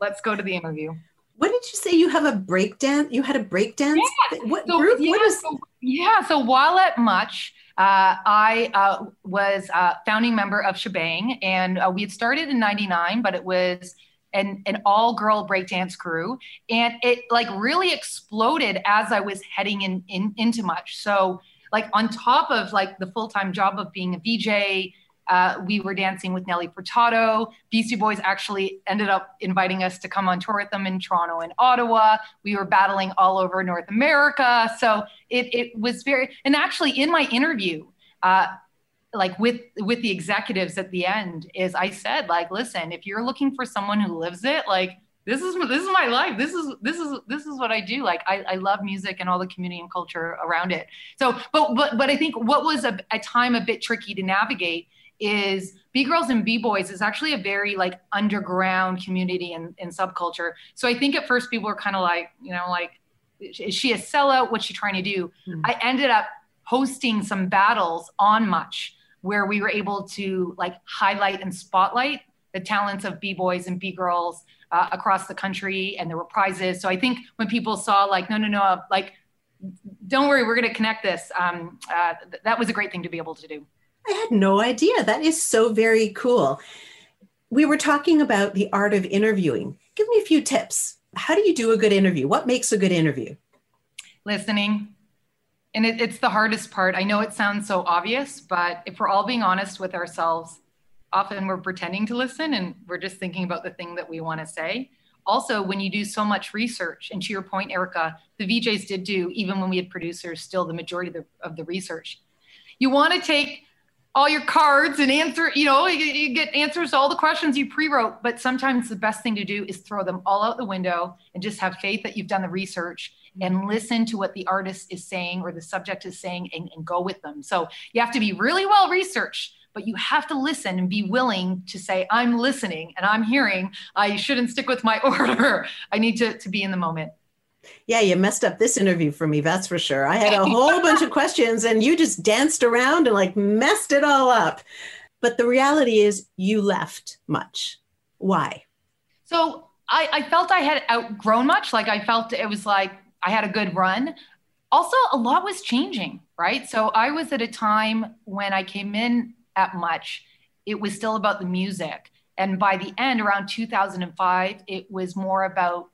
Let's go to the interview what did you say? You have a breakdance? You had a breakdance? Yeah. What so, group? Yeah, what is? So, yeah. So while at Much, uh, I uh, was a founding member of Shebang, and uh, we had started in '99, but it was an, an all girl breakdance crew, and it like really exploded as I was heading in, in into Much. So like on top of like the full time job of being a VJ uh, we were dancing with Nelly Furtado. Beastie Boys actually ended up inviting us to come on tour with them in Toronto and Ottawa. We were battling all over North America. So it, it was very, and actually in my interview, uh, like with with the executives at the end is I said like listen if you're looking for someone who lives it like this is this is my life this is this is this is what i do like i, I love music and all the community and culture around it so but but but i think what was a, a time a bit tricky to navigate is B girls and B boys is actually a very like underground community and, and subculture. So I think at first people were kind of like, you know, like, is she a sellout? What's she trying to do? Mm-hmm. I ended up hosting some battles on Much where we were able to like highlight and spotlight the talents of B boys and B girls uh, across the country, and there were prizes. So I think when people saw like, no, no, no, like, don't worry, we're going to connect this. Um, uh, th- that was a great thing to be able to do. I had no idea. That is so very cool. We were talking about the art of interviewing. Give me a few tips. How do you do a good interview? What makes a good interview? Listening. And it, it's the hardest part. I know it sounds so obvious, but if we're all being honest with ourselves, often we're pretending to listen and we're just thinking about the thing that we want to say. Also, when you do so much research, and to your point, Erica, the VJs did do, even when we had producers, still the majority of the, of the research. You want to take all your cards and answer, you know, you, you, get answers to all the questions you pre-wrote. But sometimes the best thing to do is throw them all out the window and just have faith that you've done the research and listen to what the artist is saying or the subject is saying and, and go with them. So you have to be really well researched, but you have to listen and be willing to say, I'm listening and I'm hearing. I shouldn't stick with my order. I need to, to be in the moment. Yeah, you messed up this interview for me, that's for sure. I had a whole bunch of questions and you just danced around and like messed it all up. but the reality is you left much. Why? So I, I felt I had outgrown much. Like I felt it was like I had a good run. Also, a lot was changing, right? So I was at a time when I came in at Much, it was still about the music. And by the end, around 2005, it was more about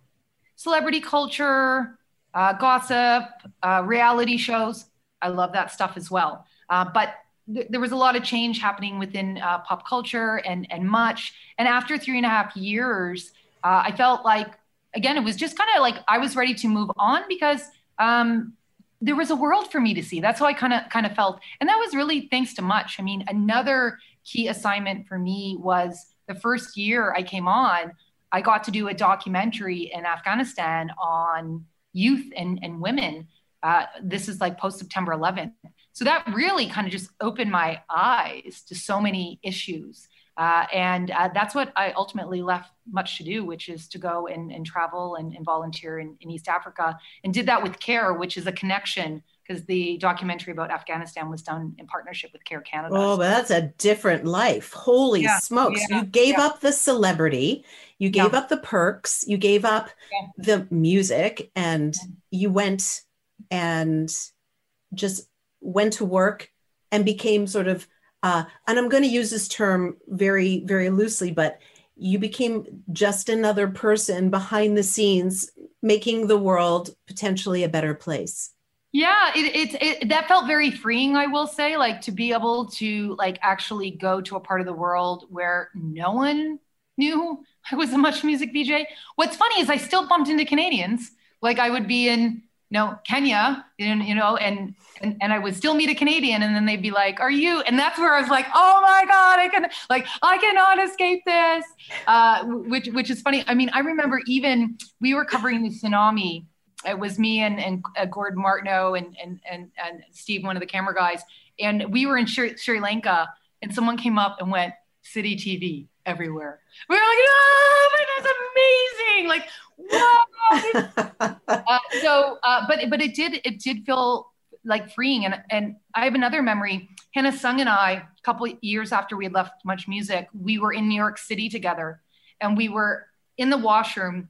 celebrity culture, uh, gossip, uh, reality shows. I love that stuff as well. Uh, but th- there was a lot of change happening within uh, pop culture and, and much. And after three and a half years, uh, I felt like, again, it was just kind of like I was ready to move on because um, there was a world for me to see. That's how I kind of kind of felt. And that was really thanks to much. I mean, another key assignment for me was the first year I came on, I got to do a documentary in Afghanistan on youth and, and women. Uh, this is like post September 11th. So that really kind of just opened my eyes to so many issues. Uh, and uh, that's what I ultimately left much to do, which is to go and, and travel and, and volunteer in, in, East Africa. And did that with CARE, which is a connection because the documentary about Afghanistan was done in partnership with CARE Canada. Oh, but that's a different life. Holy yeah, smokes. Yeah, you gave yeah. up the celebrity, you gave up the perks, you gave up the music, and you went and just went to work and became sort of uh, and I'm going to use this term very, very loosely, but you became just another person behind the scenes, making the world potentially a better place. Yeah, it, it, that felt very freeing. I will say, like to be able to like actually go to a part of the world where no one knew I was a much music VJ. What's funny is I still bumped into Canadians. Like I would be in know, Kenya, and you know, and, and and I would still meet a Canadian, and then they'd be like, "Are you?" And that's where I was like, "Oh my god, I can like I cannot escape this," uh, which which is funny. I mean, I remember even we were covering the tsunami. It was me and and uh, Gordon Martineau and and and and Steve, one of the camera guys, and we were in Sri, Sri Lanka, and someone came up and went, "Citytv." everywhere. We were like, oh, my, that's amazing! Like, wow. uh, so, uh, but but it did it did feel like freeing, and and I have another memory. Hannah Sung and I, a couple years after we had left Much Music, we were in New York City together, and we were in the washroom.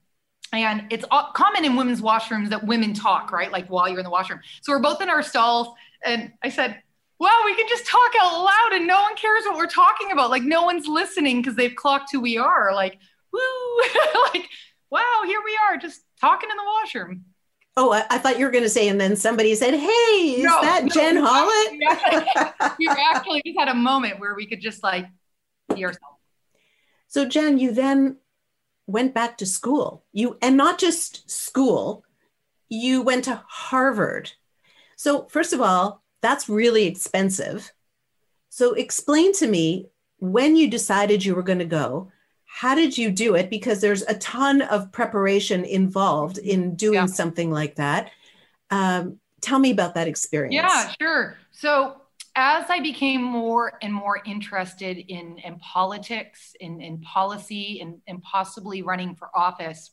And it's common in women's washrooms that women talk, right? Like while you're in the washroom. So we're both in our stalls, and I said, wow, we can just talk out loud and no one cares what we're talking about. Like no one's listening because they've clocked who we are. Like, woo, like, wow, here we are just talking in the washroom. Oh, I, I thought you were going to say, and then somebody said, "Hey, is no, that no, Jen no, Holland?" we actually just had a moment where we could just like be ourselves. So, Jen, you then went back to school. You and not just school, you went to Harvard. So, first of all, that's really expensive. So explain to me when you decided you were going to go, how did you do it? Because there's a ton of preparation involved in doing yeah. something like that. Um, tell me about that experience. Yeah, sure. So as I became more and more interested in, in politics, in, in policy, and, and possibly running for office,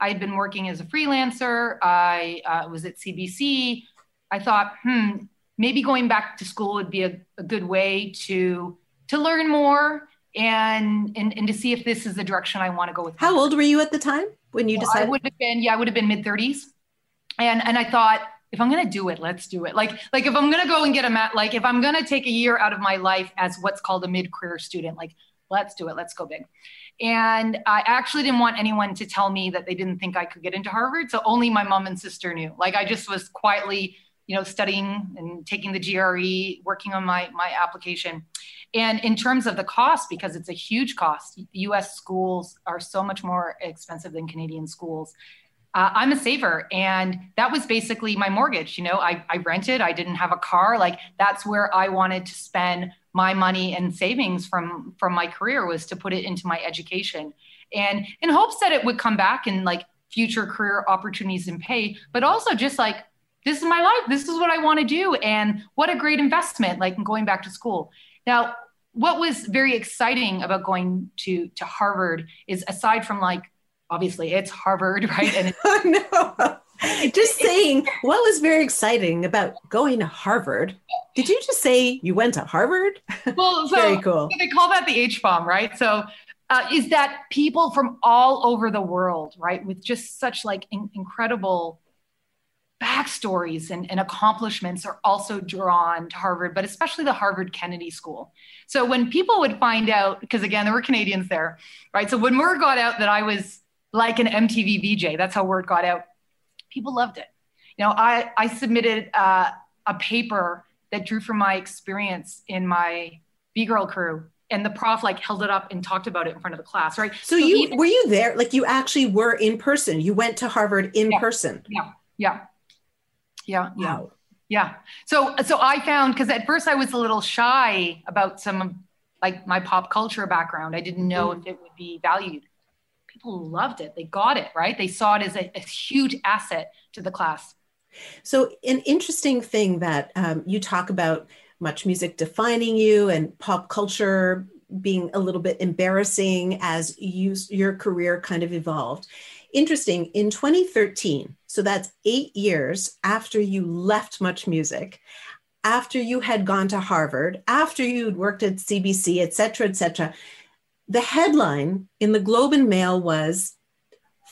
I had been working as a freelancer. I uh, was at CBC. I thought, hmm, maybe going back to school would be a, a good way to to learn more and, and and to see if this is the direction I want to go with. How old were you at the time when you well, decided? I would have been yeah, I would have been mid thirties, and and I thought if I'm gonna do it, let's do it. Like like if I'm gonna go and get a mat, like if I'm gonna take a year out of my life as what's called a mid career student, like let's do it, let's go big. And I actually didn't want anyone to tell me that they didn't think I could get into Harvard. So only my mom and sister knew. Like I just was quietly you know, studying and taking the GRE, working on my my application. And in terms of the cost, because it's a huge cost, U.S. schools are so much more expensive than Canadian schools. Uh, I'm a saver, and that was basically my mortgage. You know, I, I rented, I didn't have a car. Like that's where I wanted to spend my money and savings from from my career was to put it into my education, and in hopes that it would come back in like future career opportunities and pay, but also just like this is my life. This is what I want to do. And what a great investment, like going back to school. Now, what was very exciting about going to, to Harvard is aside from like, obviously it's Harvard, right? And it's, just saying what was very exciting about going to Harvard. Did you just say you went to Harvard? Well, so, Very cool. so they call that the H bomb, right? So uh, is that people from all over the world, right, with just such like in- incredible backstories and, and accomplishments are also drawn to Harvard, but especially the Harvard Kennedy School. So when people would find out, because again, there were Canadians there, right? So when word got out that I was like an MTV VJ, that's how word got out, people loved it. You know, I, I submitted uh, a paper that drew from my experience in my B Girl crew. And the prof like held it up and talked about it in front of the class, right? So, you even- were you there? Like you actually were in person. You went to Harvard in Yeah. person. yeah, yeah, yeah, yeah. Wow. Yeah. So so I found because at first I was a little shy about some of like my pop culture background. I didn't know if it would be valued. People loved it. They got it, right? They saw it as a, a huge asset to the class. So, an interesting thing that um, you talk about much music defining you and pop culture being a little bit embarrassing as you, your career kind of evolved. Interesting, in 2013, so that's eight years after you left Much Music, after you had gone to Harvard, after you'd worked at CBC, et cetera, et cetera, the headline in the Globe and Mail was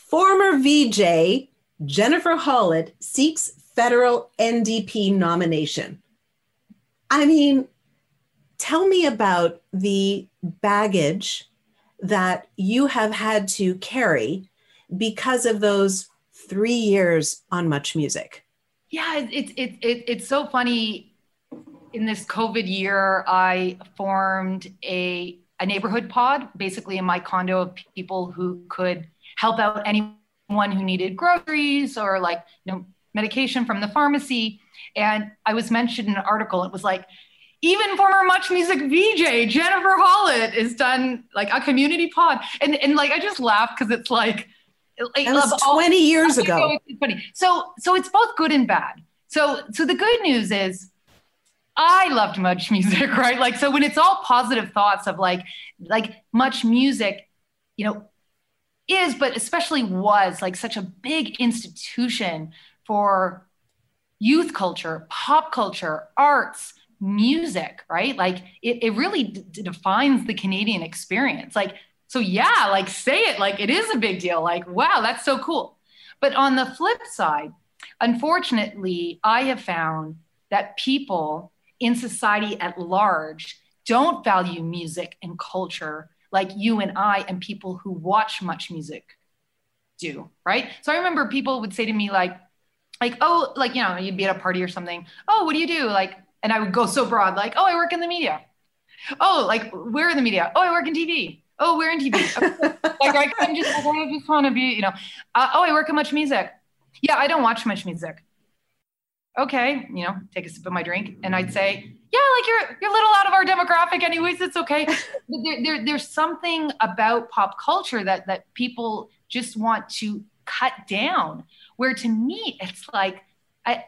former VJ Jennifer Hollett seeks federal NDP nomination. I mean, tell me about the baggage that you have had to carry because of those three years on Much Music. Yeah, it- it's it, it, it's so funny. In this COVID year, I formed a a neighborhood pod, basically in my condo of people who could help out anyone who needed groceries or like you know medication from the pharmacy. And I was mentioned in an article. It was like even former Much Music VJ Jennifer Hollett is done like a community pod, and and like I just laugh because it's like. like, That was 20 years ago. know, it's funny. So so it's both good and bad. So so the good news is I loved much music, right? Like so when it's all positive thoughts of like like much music, you know, is but especially was like such a big institution for youth culture, pop culture, arts, music, right? Like it, it really d- defines the Canadian experience. Like, so yeah, like say it like it is a big deal. Like, wow, that's so cool. But on the flip side, unfortunately, I have found that people in society at large don't value music and culture like you and I and people who watch much music do, right? So I remember people would say to me like, like, oh, like, you know, you'd be at a party or something. Oh, what do you do? Like, and I would go so broad, like, oh, I work in the media. Oh, like, we're in the media. Oh, I work in TV. Oh, we're in TV. like, I couldn't just, like, I just want to be, you know, uh, oh, I work in much music. Yeah, I don't watch much music. Okay, you know, take a sip of my drink, and I'd say, yeah, like you're you're a little out of our demographic, anyways. It's okay. But there, there, there's something about pop culture that that people just want to cut down. Where to me, it's like I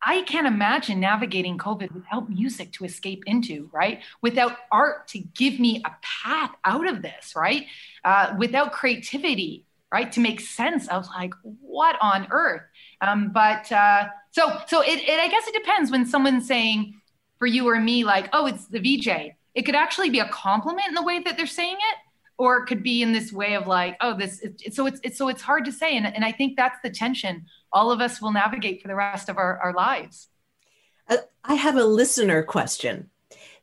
I can't imagine navigating COVID without music to escape into, right? Without art to give me a path out of this, right? Uh, without creativity, right? To make sense of like what on earth. Um, but uh, so so it, it I guess it depends when someone's saying for you or me like oh it's the VJ. It could actually be a compliment in the way that they're saying it, or it could be in this way of like oh this. It- so it's, it's so it's hard to say, and and I think that's the tension all of us will navigate for the rest of our, our lives. Uh, I have a listener question.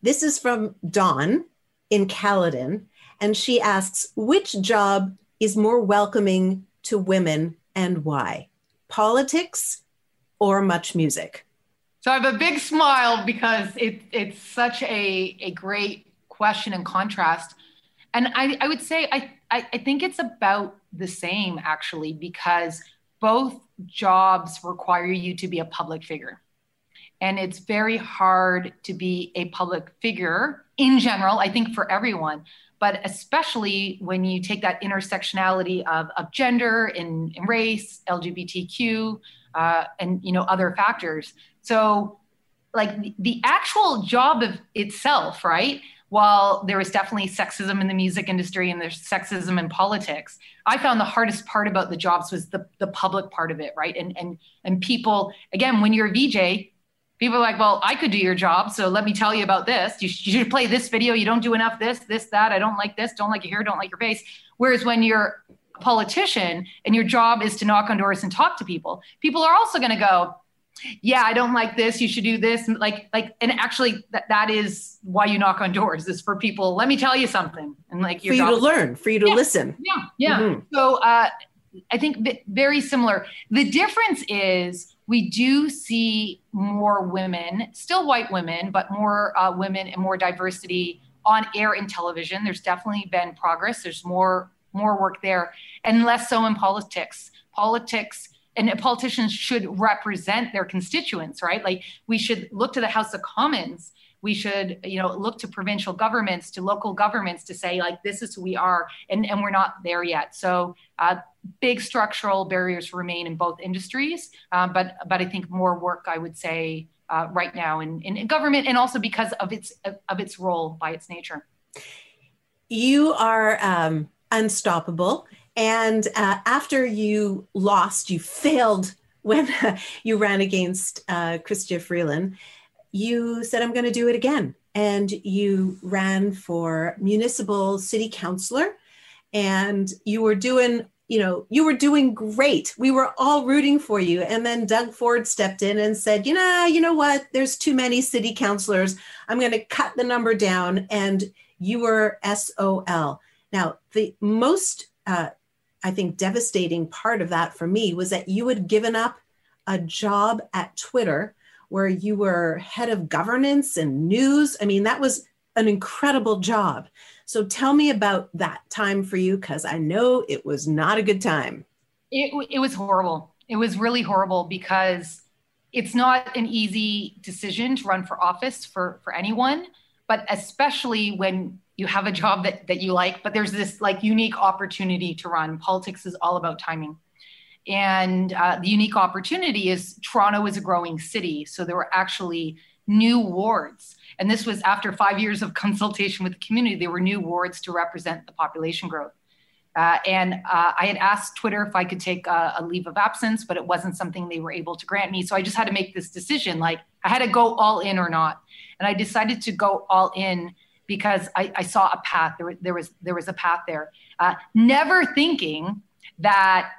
This is from Dawn in Caledon, and she asks Which job is more welcoming to women and why? Politics or much music? So I have a big smile because it, it's such a, a great question and contrast. And I, I would say I, I, I think it's about the same actually, because both jobs require you to be a public figure. And it's very hard to be a public figure in general, I think for everyone, but especially when you take that intersectionality of, of gender and, and race, LGBTQ, uh, and you know other factors. So, like the, the actual job of itself, right? while there was definitely sexism in the music industry and there's sexism in politics, I found the hardest part about the jobs was the, the public part of it, right? And and and people, again, when you're a VJ, people are like, well, I could do your job, so let me tell you about this. You, sh- you should play this video. You don't do enough this, this, that. I don't like this. Don't like your hair. Don't like your face. Whereas when you're a politician and your job is to knock on doors and talk to people, people are also going to go, yeah, I don't like this. You should do this. And like, like, and actually, that that is why you knock on doors is for people. Let me tell you something, and like for you to learn, for you to Yeah. listen. Yeah, yeah. Mhm. So uh, I think very similar. The difference is we do see more women, still white women, but more uh, women and more diversity on air and television. There's definitely been progress. There's more more work there, and less so in politics. Politics and politicians should represent their constituents, right? Like we should look to the House of Commons we should you know look to provincial governments to local governments to say like this is who we are and, and we're not there yet so uh, big structural barriers remain in both industries um, but but i think more work i would say uh, right now in, in government and also because of its of its role by its nature You are um, unstoppable. And uh, after you lost, you failed when you ran against uh, Chrystia Freeland, you said, I'm going to do it again. And you ran for municipal city councilor. And you were doing you know you were doing great. We were all rooting for you. And then doug ford stepped in and said you know you know what? There's too many city councilors. I'm going to cut the number down. And you were sol now the most uh, i think devastating part of that for me was that you had given up a job at twitter where you were head of governance and news i mean that was an incredible job so tell me about that time for you, because I know it was not a good time. It, it was horrible. It was really horrible because it's not an easy decision to run for office for, for anyone, but especially when you have a job that, that you like, but there's this like unique opportunity to run. Politics is all about timing. And uh, the unique opportunity is Toronto is a growing city. So there were actually new wards. And this was after five years of consultation with the community, there were new wards to represent the population growth. Uh, and uh, I had asked Twitter if I could take a, a, leave of absence, but it wasn't something they were able to grant me. So I just had to make this decision like I had to go all in or not. And I decided to go all in because I, I saw a path. There, there, was, there was a path there. Uh, never thinking that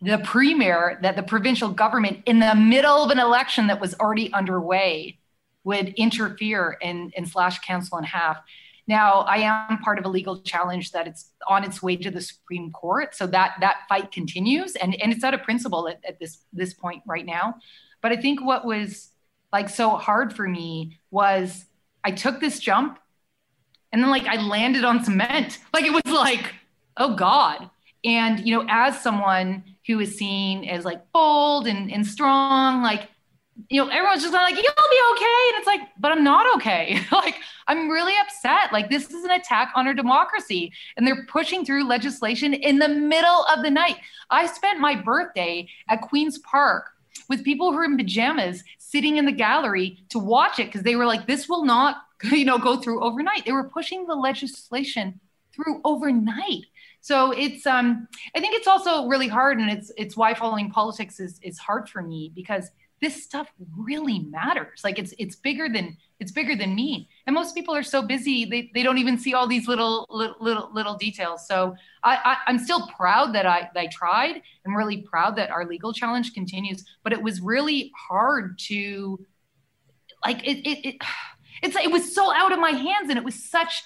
the premier, that the provincial government, in the middle of an election that was already underway, would interfere and, and slash council in half. Now, I am part of a legal challenge that it's on its way to the Supreme Court. So that that fight continues and, and it's out of principle at, at this this point right now. But I think what was like so hard for me was I took this jump and then like I landed on cement. Like it was like, oh God. And you know, as someone who is seen as like bold and, and strong, like you know, everyone's just like, you'll be okay. And it's like, but I'm not okay. like, I'm really upset. Like, this is an attack on our democracy. And they're pushing through legislation in the middle of the night. I spent my birthday at Queen's Park with people who are in pajamas sitting in the gallery to watch it because they were like, this will not, you know, go through overnight. They were pushing the legislation through overnight. So it's um I think it's also really hard and it's it's why following politics is is hard for me because this stuff really matters. Like it's it's bigger than it's bigger than me. And most people are so busy they, they don't even see all these little little little, little details. So I, I am still proud that I, that I tried. I'm really proud that our legal challenge continues but it was really hard to like it it, it it's it was so out of my hands and it was such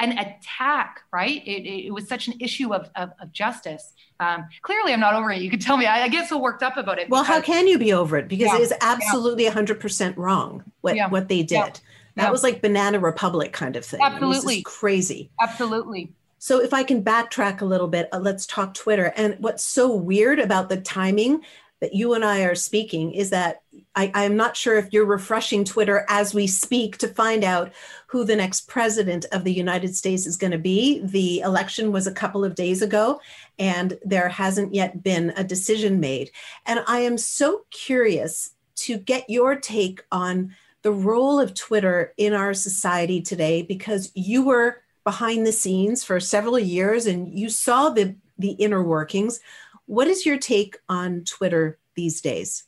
an attack, right? It, it, it was such an issue of, of, of justice. Um, clearly, I'm not over it. You can tell me. I, I, get so worked up about it. Well, how can you be over it? Because Yeah, it is absolutely 100% wrong what, Yeah, what they did. yeah, That yeah. was like Banana Republic kind of thing. It was just Absolutely. crazy. Absolutely. So if I can backtrack a little bit, uh, let's talk Twitter. And what's so weird about the timing that you and I are speaking is that I, I'm not sure if you're refreshing Twitter as we speak to find out who the next president of the United States is going to be. The election was a couple of days ago, and there hasn't yet been a decision made. And I am so curious to get your take on the role of Twitter in our society today because you were behind the scenes for several years and you saw the the inner workings. What is your take on Twitter these days?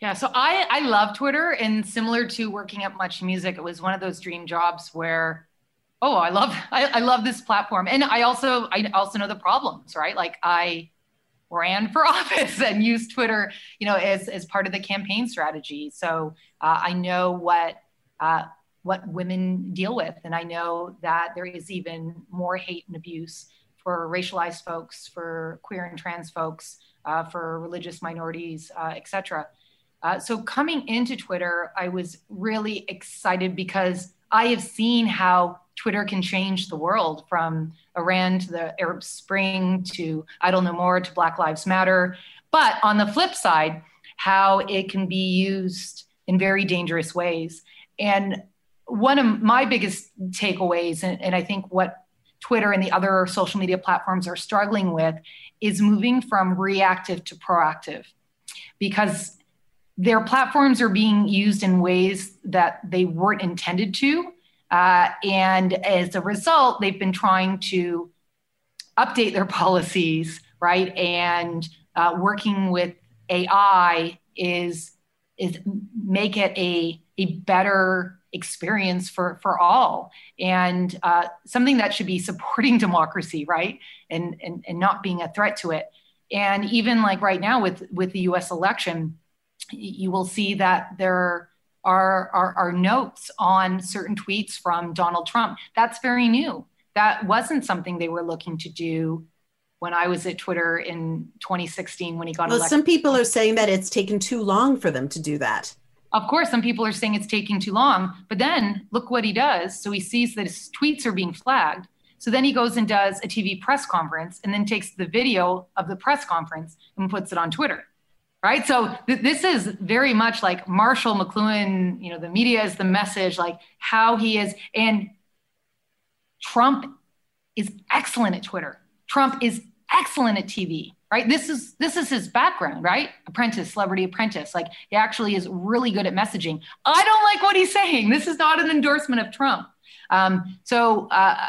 Yeah, so I I love Twitter and similar to working at Much Music, it was one of those dream jobs where oh, I love I, I love this platform. And I also I also know the problems, right? Like I ran for office and used Twitter, you know, as as part of the campaign strategy. So uh, I know what uh, what women deal with, and I know that there is even more hate and abuse for racialized folks, for queer and trans folks, uh, for religious minorities, uh, etc. Uh, so coming into Twitter, I was really excited because I have seen how Twitter can change the world from Iran to the Arab Spring to Idle No More to Black Lives Matter. But on the flip side, how it can be used in very dangerous ways. And one of my biggest takeaways, and, and I think what Twitter and the other social media platforms are struggling with, is moving from reactive to proactive because their platforms are being used in ways that they weren't intended to. Uh, and as a result, they've been trying to update their policies, right? And uh, working with AI is is make it a a better experience for for all and uh, something that should be supporting democracy right and, and and not being a threat to it and even like right now with with the us election you will see that there are, are, are notes on certain tweets from Donald Trump. That's very new. That wasn't something they were looking to do when I was at Twitter in 2016 when he got well, elected. some people are saying that it's taken too long for them to do that. Of course, some people are saying it's taking too long, but then look what he does. So he sees that his tweets are being flagged. So then he goes and does a TV press conference and then takes the video of the press conference and puts it on Twitter right? So th- this is very much like marshall mcluhan you know the media is the message like how he is and trump is excellent at twitter. Trump is excellent at tv right? This is this is his background right? Apprentice celebrity apprentice like he actually is really good at messaging. I don't like what he's saying. This is not an endorsement of trump. Um, so uh,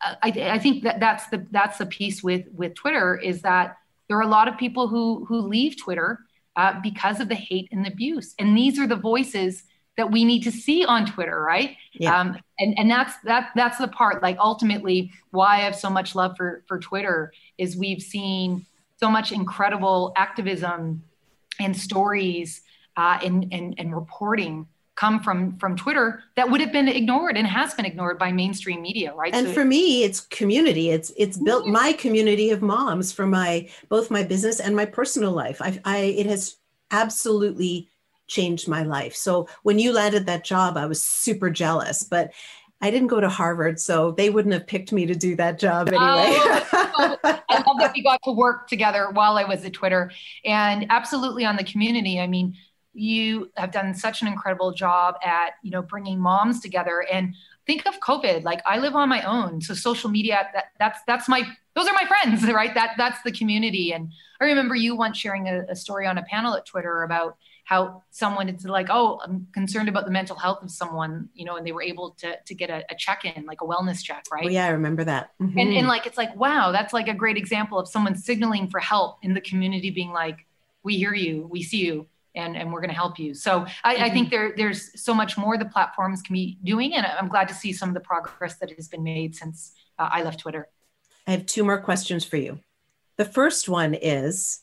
I, I think that that's the that's the piece with with twitter is that there are a lot of people who who leave twitter uh, because of the hate and the abuse. And these are the voices that we need to see on Twitter, right? Yeah. Um, and and that's that that's the part. Like ultimately, why I have so much love for for Twitter is we've seen so much incredible activism and stories uh, and, and and reporting come from from Twitter that would have been ignored and has been ignored by mainstream media, right? And so for me, it's community. It's it's built my community of moms for my both my business and my personal life. I, I it has absolutely changed my life. So when you landed that job, I was super jealous, but I didn't go to Harvard, so they wouldn't have picked me to do that job oh, anyway. Oh, I love that we got to work together while I was at Twitter, and absolutely on the community. I mean, you have done such an incredible job at you know bringing moms together. And think of covid. Like i live on my own. So social media that, that's that's my those are my friends right? That that's the community. And i remember you once sharing a, a story on a panel at twitter about how someone it's like oh i'm concerned about the mental health of someone you know and they were able to to get a, a check-in like a wellness check right? Oh, yeah i remember that. Mm-hmm. and, and like it's like wow that's like a great example of someone signaling for help in the community being like we hear you we see you and, and we're going to help you. So I, mm-hmm. I, think there, there's so much more the platforms can be doing. And I'm glad to see some of the progress that has been made since uh, I left Twitter. I have two more questions for you. The first one is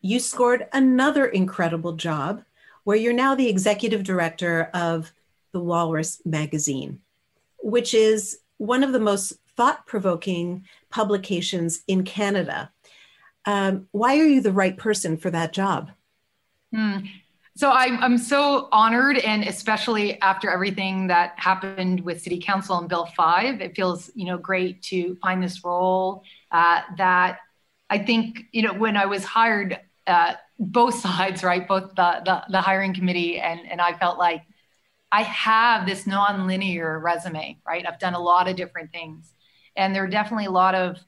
you scored another incredible job where you're now the executive director of the Walrus magazine, which is one of the most thought provoking publications in Canada. Um, why are you the right person for that job? Hmm. So I'm, I'm so honored, and especially after everything that happened with City Council and Bill 5, it feels you know great to find this role uh, that I think you know when I was hired, uh, both sides, right, both the, the, the hiring committee and and I felt like I have this non-linear resume, right? I've done a lot of different things, and there are definitely a lot of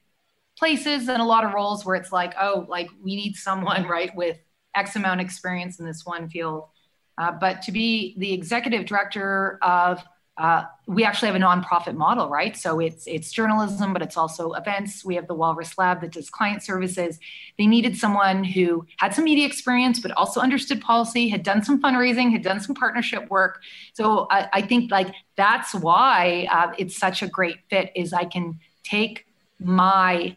places and a lot of roles where it's like, oh, like we need someone right with X amount experience in this one field. Uh, but to be the executive director of uh, we actually have a nonprofit model, right? So it's it's journalism, but it's also events. We have the Walrus Lab that does client services. They needed someone who had some media experience, but also understood policy, had done some fundraising, had done some partnership work. So I, I think like that's why uh, it's such a great fit. Is I can take my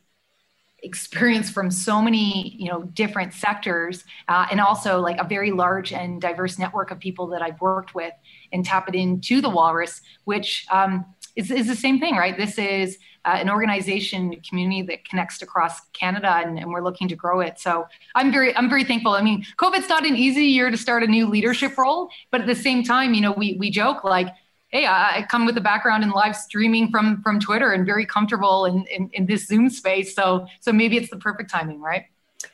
experience from so many you know different sectors uh, and also like a very large and diverse network of people that i've worked with and tap it into the walrus which um, is, is the same thing right? This is uh, an organization community that connects across canada and, and, we're looking to grow it. So i'm very i'm very thankful. I mean covid's not an easy year to start a new leadership role but at the same time you know we we joke like hey, I come with a background in live streaming from from Twitter and very comfortable in, in, in this Zoom space. So so maybe it's the perfect timing, right?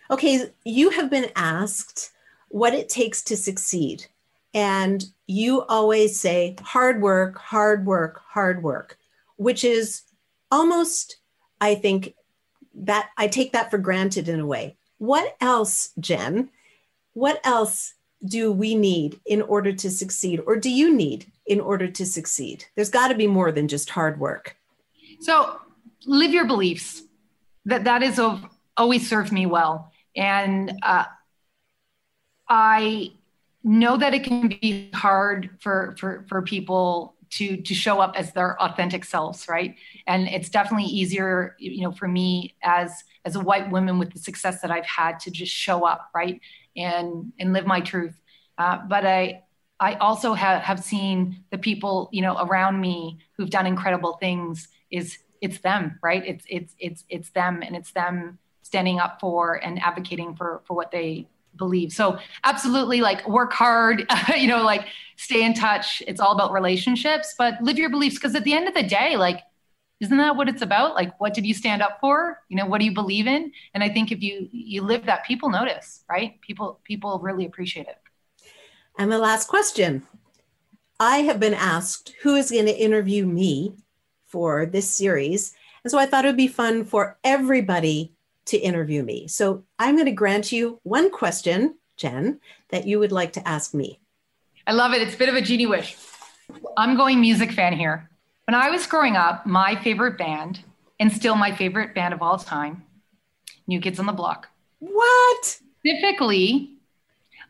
Okay, you have been asked what it takes to succeed. And you always say hard work, hard work, hard work, which is almost, I think, that I take that for granted in a way. What else, Jen? What else do we need in order to succeed, or do you need in order to succeed? There's got to be more than just hard work. So, live your beliefs. That that is always served me well, and uh, I know that it can be hard for for for people to to show up as their authentic selves, right? And it's definitely easier, you know, for me as as a white woman with the success that I've had to just show up, right, and and live my truth. Uh, but I I also have, have seen the people, you know, around me who've done incredible things is it's them, right? It's it's it's it's them and it's them standing up for and advocating for for what they believe. So absolutely like work hard, you know, like stay in touch. It's all about relationships, but live your beliefs because at the end of the day, like isn't that what it's about like what did you stand up for you know what do you believe in and i think if you you live that people notice right people people really appreciate it and the last question I have been asked who is going to interview me for this series. And so I thought it would be fun for everybody to interview me. So I'm going to grant you one question, Jen, that you would like to ask me. I love it. It's a bit of a genie wish. I'm going music fan here. When I was growing up, my favorite band, and still my favorite band of all time, New Kids on the Block. What? Specifically,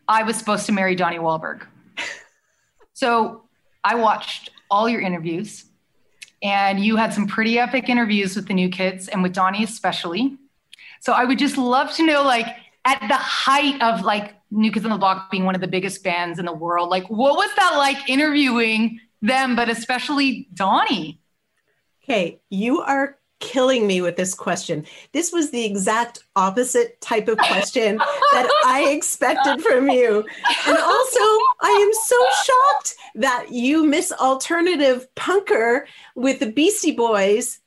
I was supposed to marry Donnie Wahlberg. so I watched all your interviews, and you had some pretty epic interviews with the new kids and with Donnie especially. So I would just love to know, like, at the height of like New Kids on the Block being one of the biggest bands in the world, like, what was that like interviewing them, but especially Donnie? Okay, you are killing me with this question. This was the exact opposite type of question that I expected from you. And also, I am so shocked that you, Miss Alternative Punker with the Beastie Boys,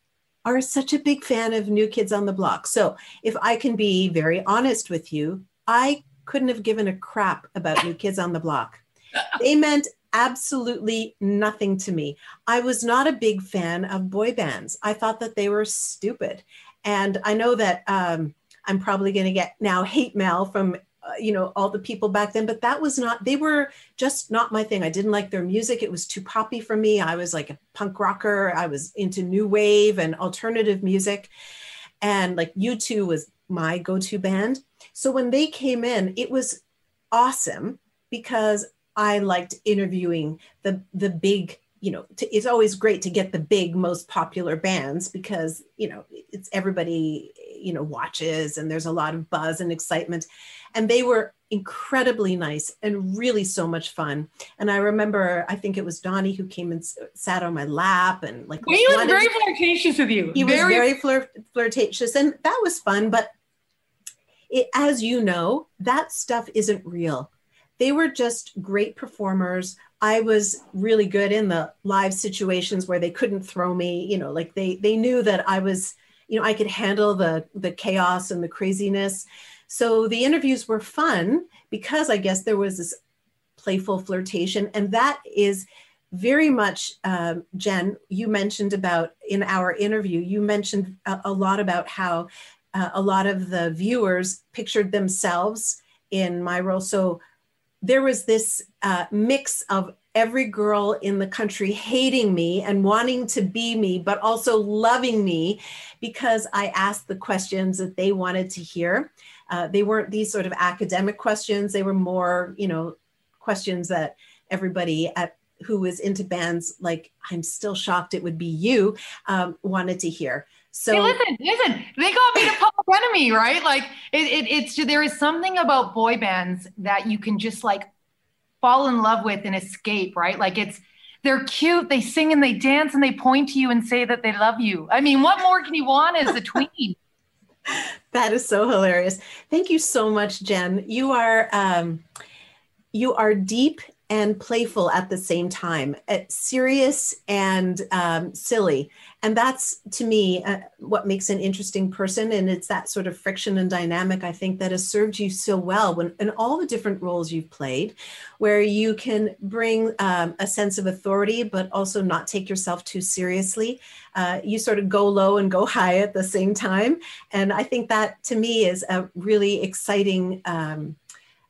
are such a big fan of New Kids on the Block. So, if I can be very honest with you, I couldn't have given a crap about New Kids on the Block. They meant absolutely nothing to me. I was not a big fan of boy bands. I thought that they were stupid. And I know that um, I'm probably going to get now hate mail from uh, you know all the people back then but that was not they were just not my thing i didn't like their music it was too poppy for me i was like a punk rocker i was into new wave and alternative music and like u2 was my go-to band so when they came in it was awesome because I liked interviewing the the big you know to, it's always great to get the big most popular bands because you know it's everybody you know watches and there's a lot of buzz and excitement. And they were incredibly nice and really so much fun. And i remember i think it was donnie who came and sat on my lap and like he was very flirtatious with you. He very- was very flirt- flirtatious and that was fun but it, as you know that stuff isn't real they were just great performers. I was really good in the live situations where they couldn't throw me, you know, like they they knew that I was, you know, I could handle the the chaos and the craziness. So the interviews were fun because I guess there was this playful flirtation and that is very much um, jen you mentioned about in our interview you mentioned a, a lot about how uh, a lot of the viewers pictured themselves in my role so there was this uh, mix of every girl in the country hating me and wanting to be me, but also loving me because I asked the questions that they wanted to hear. Uh, they weren't these sort of academic questions, they were more, you know, questions that everybody at who was into bands like I'm still shocked it would be you um, wanted to hear. So hey, listen, listen, they got me to Public Enemy, right? Like it, it, it's there is something about boy bands that you can just like fall in love with and escape, right? Like it's they're cute, they sing and they dance and they point to you and say that they love you. I mean, what more can you want as a tween? that is so hilarious. Thank you so much, Jen. You are um, you are deep and playful at the same time, uh, serious and um, silly. And that's to me uh, what makes an interesting person. And it's that sort of friction and dynamic, I think, that has served you so well when, in all the different roles you've played, where you can bring um, a sense of authority, but also not take yourself too seriously. Uh, you sort of go low and go high at the same time. And I think that to me is a really exciting um,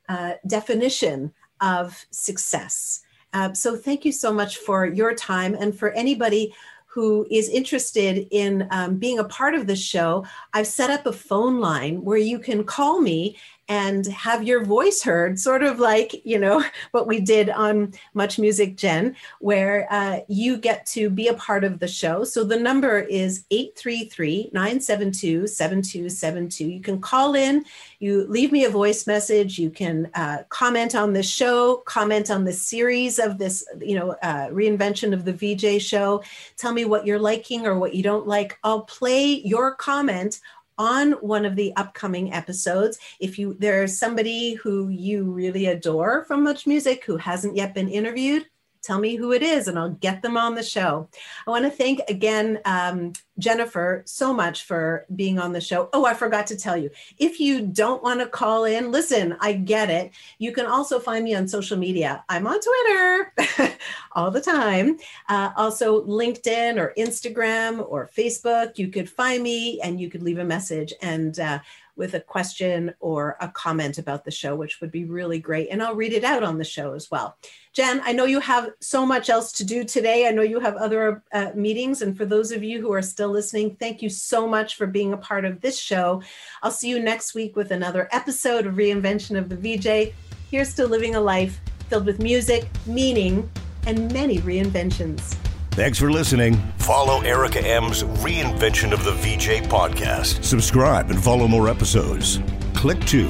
uh, definition of success. Uh, so thank you so much for your time and for anybody who is interested in um, being a part of this show, I've set up a phone line where you can call me and have your voice heard, sort of like, you know, what we did on Much Music Jen, where uh, you get to be a part of the show. So the number is 833 972 7272. You can call in, you leave me a voice message, you can uh, comment on the show, comment on the series of this, you know, uh, reinvention of the VJ show. Tell me what you're liking or what you don't like. I'll play your comment on one of the upcoming episodes. If you there's somebody who you really adore from Much Music who hasn't yet been interviewed, tell me who it is and I'll get them on the show. I want to thank again um, Jennifer so much for being on the show. Oh, I forgot to tell you if you don't want to call in, listen, I get it. You can also find me on social media. I'm on Twitter all the time, uh, also LinkedIn or Instagram or Facebook. You could find me and you could leave a message. And uh, with a question or a comment about the show, which would be really great. And I'll read it out on the show as well. Jen, I know you have so much else to do today. I know you have other uh, meetings. And for those of you who are still listening, thank you so much for being a part of this show. I'll see you next week with another episode of Reinvention of the VJ. Here's to living a life filled with music, meaning, and many reinventions. Thanks for listening. Follow Erica Ehm's Reinvention of the VJ podcast. Subscribe and follow more episodes. Click to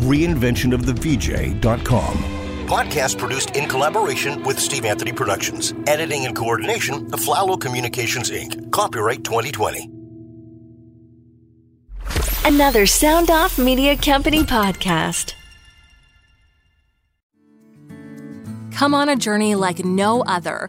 reinventionofthevj.com. Podcast produced in collaboration with Steve Anthony Productions. Editing and coordination of Flalo Communications Inc. Copyright 2020. Another Sound Off Media Company podcast. Come on a journey like no other